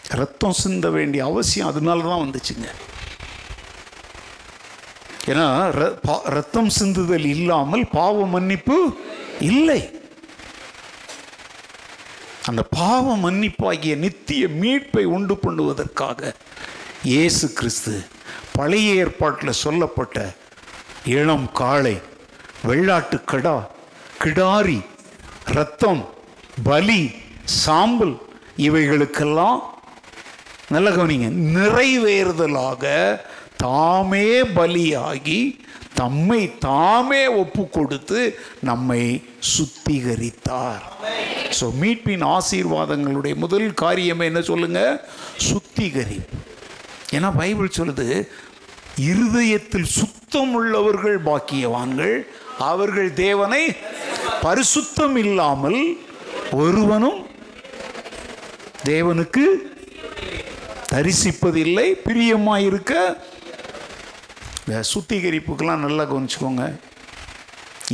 ரத்தம் சிந்த வேண்டிய அவசியம் அதனால தான் வந்துச்சுங்க. ஏன்னா ர- பா- ரத்தம் சிந்துதல் இல்லாமல் பாவ மன்னிப்பு இல்லை. அந்த பாவ மன்னிப்பாகிய நித்திய மீட்பை உண்டு பண்ணுவதற்காக இயேசு கிறிஸ்து பழைய ஏற்பாட்டில் சொல்லப்பட்ட இளம் காளை வெள்ளாட்டு கடா கிடாரி ரத்தம் பலி சாம்பல் இவைகளுக்கெல்லாம் நல்ல கவனிங்க நிறைவேறுதலாக தாமே பலியாகி தம்மை தாமே ஒப்பு கொடுத்து நம்மை சுத்திகரித்தார். ஸோ மீட்பின் ஆசீர்வாதங்களுடைய முதல் காரியமே என்ன சொல்லுங்க? சுத்திகரிப்பு. ஏன்னா பைபிள் சொல்லுது இருதயத்தில் சுத்தம் உள்ளவர்கள் பாக்கியவான்கள் அவர்கள் தேவனை பரிசுத்தம் இல்லாமல் ஒருவனும் தேவனுக்கு தரிசிப்பதில்லை பிரியமாயிருக்க. இருக்க சுத்திகரிப்புக்கெல்லாம் நல்லா கவனிச்சுக்கோங்க.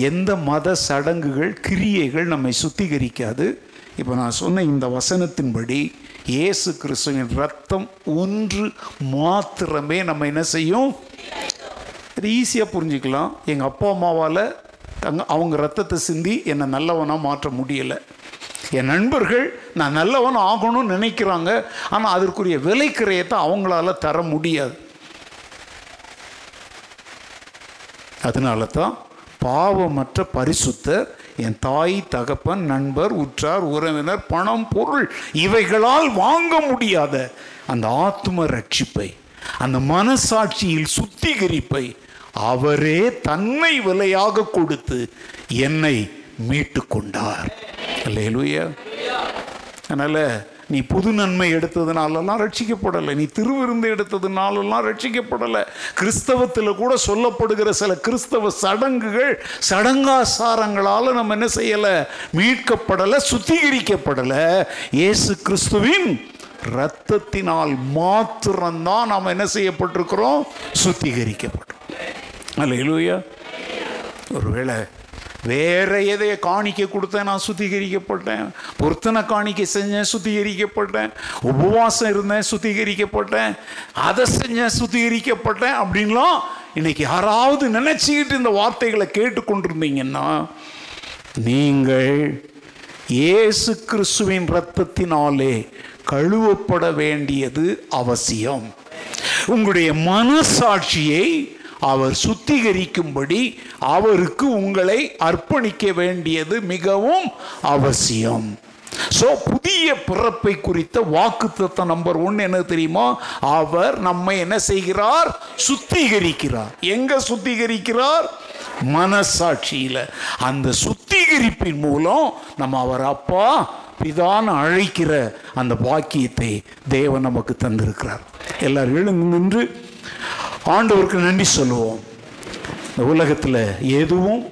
எந்த மத சடங்குகள் கிரியைகள் நம்மை சுத்திகரிக்காது. இப்போ நான் சொன்ன இந்த வசனத்தின்படி இயேசு கிறிஸ்துவின் ரத்தம் ஒன்று மாத்திரமே நம்ம என்ன செய்யும்? இது ஈஸியாக புரிஞ்சுக்கலாம். எங்கள் அப்பா அம்மாவால் தங்க அவங்க ரத்தத்தை சிந்தி என்னை நல்லவனாக மாற்ற முடியலை. என் நண்பர்கள் நான் நல்லவன் ஆகணும்னு நினைக்கிறாங்க. ஆனால் அதற்குரிய விலைக்கிரயத்தை அவங்களால தர முடியாது. அதனால தான் பாவமற்ற பரிசுத்தர் என் தாய் தகப்பன் நண்பர் உற்றார் உறவினர் பணம் பொருள் இவைகளால் வாங்க முடியாத அந்த ஆத்ம ரட்சிப்பை அந்த மனசாட்சியில் சுத்திகரிப்பை அவரே தன்னை விலையாக கொடுத்து என்னை மீட்டு கொண்டார் அல்லேலூயா. அதனால் நீ புது நன்மை எடுத்ததுனாலெல்லாம் ரட்சிக்கப்படலை. நீ திருவிருந்து எடுத்ததுனாலெல்லாம் ரட்சிக்கப்படலை. கிறிஸ்தவத்தில் கூட சொல்லப்படுகிற சில கிறிஸ்தவ சடங்குகள் சடங்காசாரங்களால் நம்ம என்ன செய்யலை? மீட்கப்படலை சுத்திகரிக்கப்படலை. இயேசு கிறிஸ்துவின் இரத்தத்தினால் மாத்திரம்தான் நாம் என்ன செய்யப்பட்டிருக்கிறோம்? சுத்திகரிக்கப்பட்டோம் அல்லேலூயா. ஒருவேளை வேற எதைய காணிக்க கொடுத்தேன் நான் சுத்திகரிக்கப்பட்டேன். பொருத்தனை காணிக்கை செஞ்சேன் சுத்திகரிக்கப்பட்டேன். உபவாசம் இருந்தேன் சுத்திகரிக்கப்பட்டேன். அதை செஞ்சேன் சுத்திகரிக்கப்பட்டேன் அப்படின்லாம் இன்னைக்கு யாராவது நினைச்சுக்கிட்டு இந்த வார்த்தைகளை கேட்டுக்கொண்டிருந்தீங்கன்னா நீங்கள் இயேசு கிறிஸ்துவின் இரத்தத்தினாலே கழுவப்பட வேண்டியது அவசியம். உங்களுடைய மனசாட்சியை அவர் சுத்திகரிக்கும்படி அவருக்கு உங்களை அர்ப்பணிக்க வேண்டியது மிகவும் அவசியம். ஸோ புதிய பிறப்பை குறித்த வாக்குத்தத்தம் நம்பர் ஒன் என்ன தெரியுமா? அவர் நம்மை என்ன செய்கிறார்? சுத்திகரிக்கிறார். எங்க சுத்திகரிக்கிறார்? மனசாட்சியில். அந்த சுத்திகரிப்பின் மூலம் நம்ம அவர் அப்பா பிதான்னு அழைக்கிற அந்த பாக்கியத்தை தேவன் நமக்கு தந்திருக்கிறார். எல்லாரும் எழுந்து நின்று ஆண்டவருக்கு நன்றி சொல்லுவோம். இந்த உலகத்தில் எதுவும்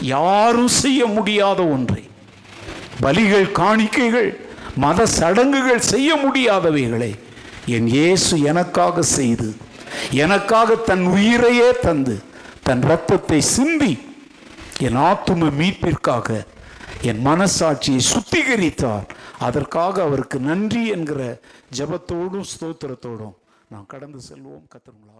யாரும் செய்ய முடியாத ஒன்றை. பலிகள் காணிக்கைகள் மத சடங்குகள் செய்ய முடியாதவைகளை என் இயேசு எனக்காக செய்து எனக்காக தன் உயிரையே தந்து தன் இரத்தத்தை சிந்தி என் ஆத்தும மீட்பிற்காக என் மனசாட்சியை சுத்திகரித்தார். அதற்காக அவருக்கு நன்றி என்கிற ஜெபத்தோடும் ஸ்தோத்திரத்தோடும் நாம் கடந்து செல்வோம். கத்தர் உங்களை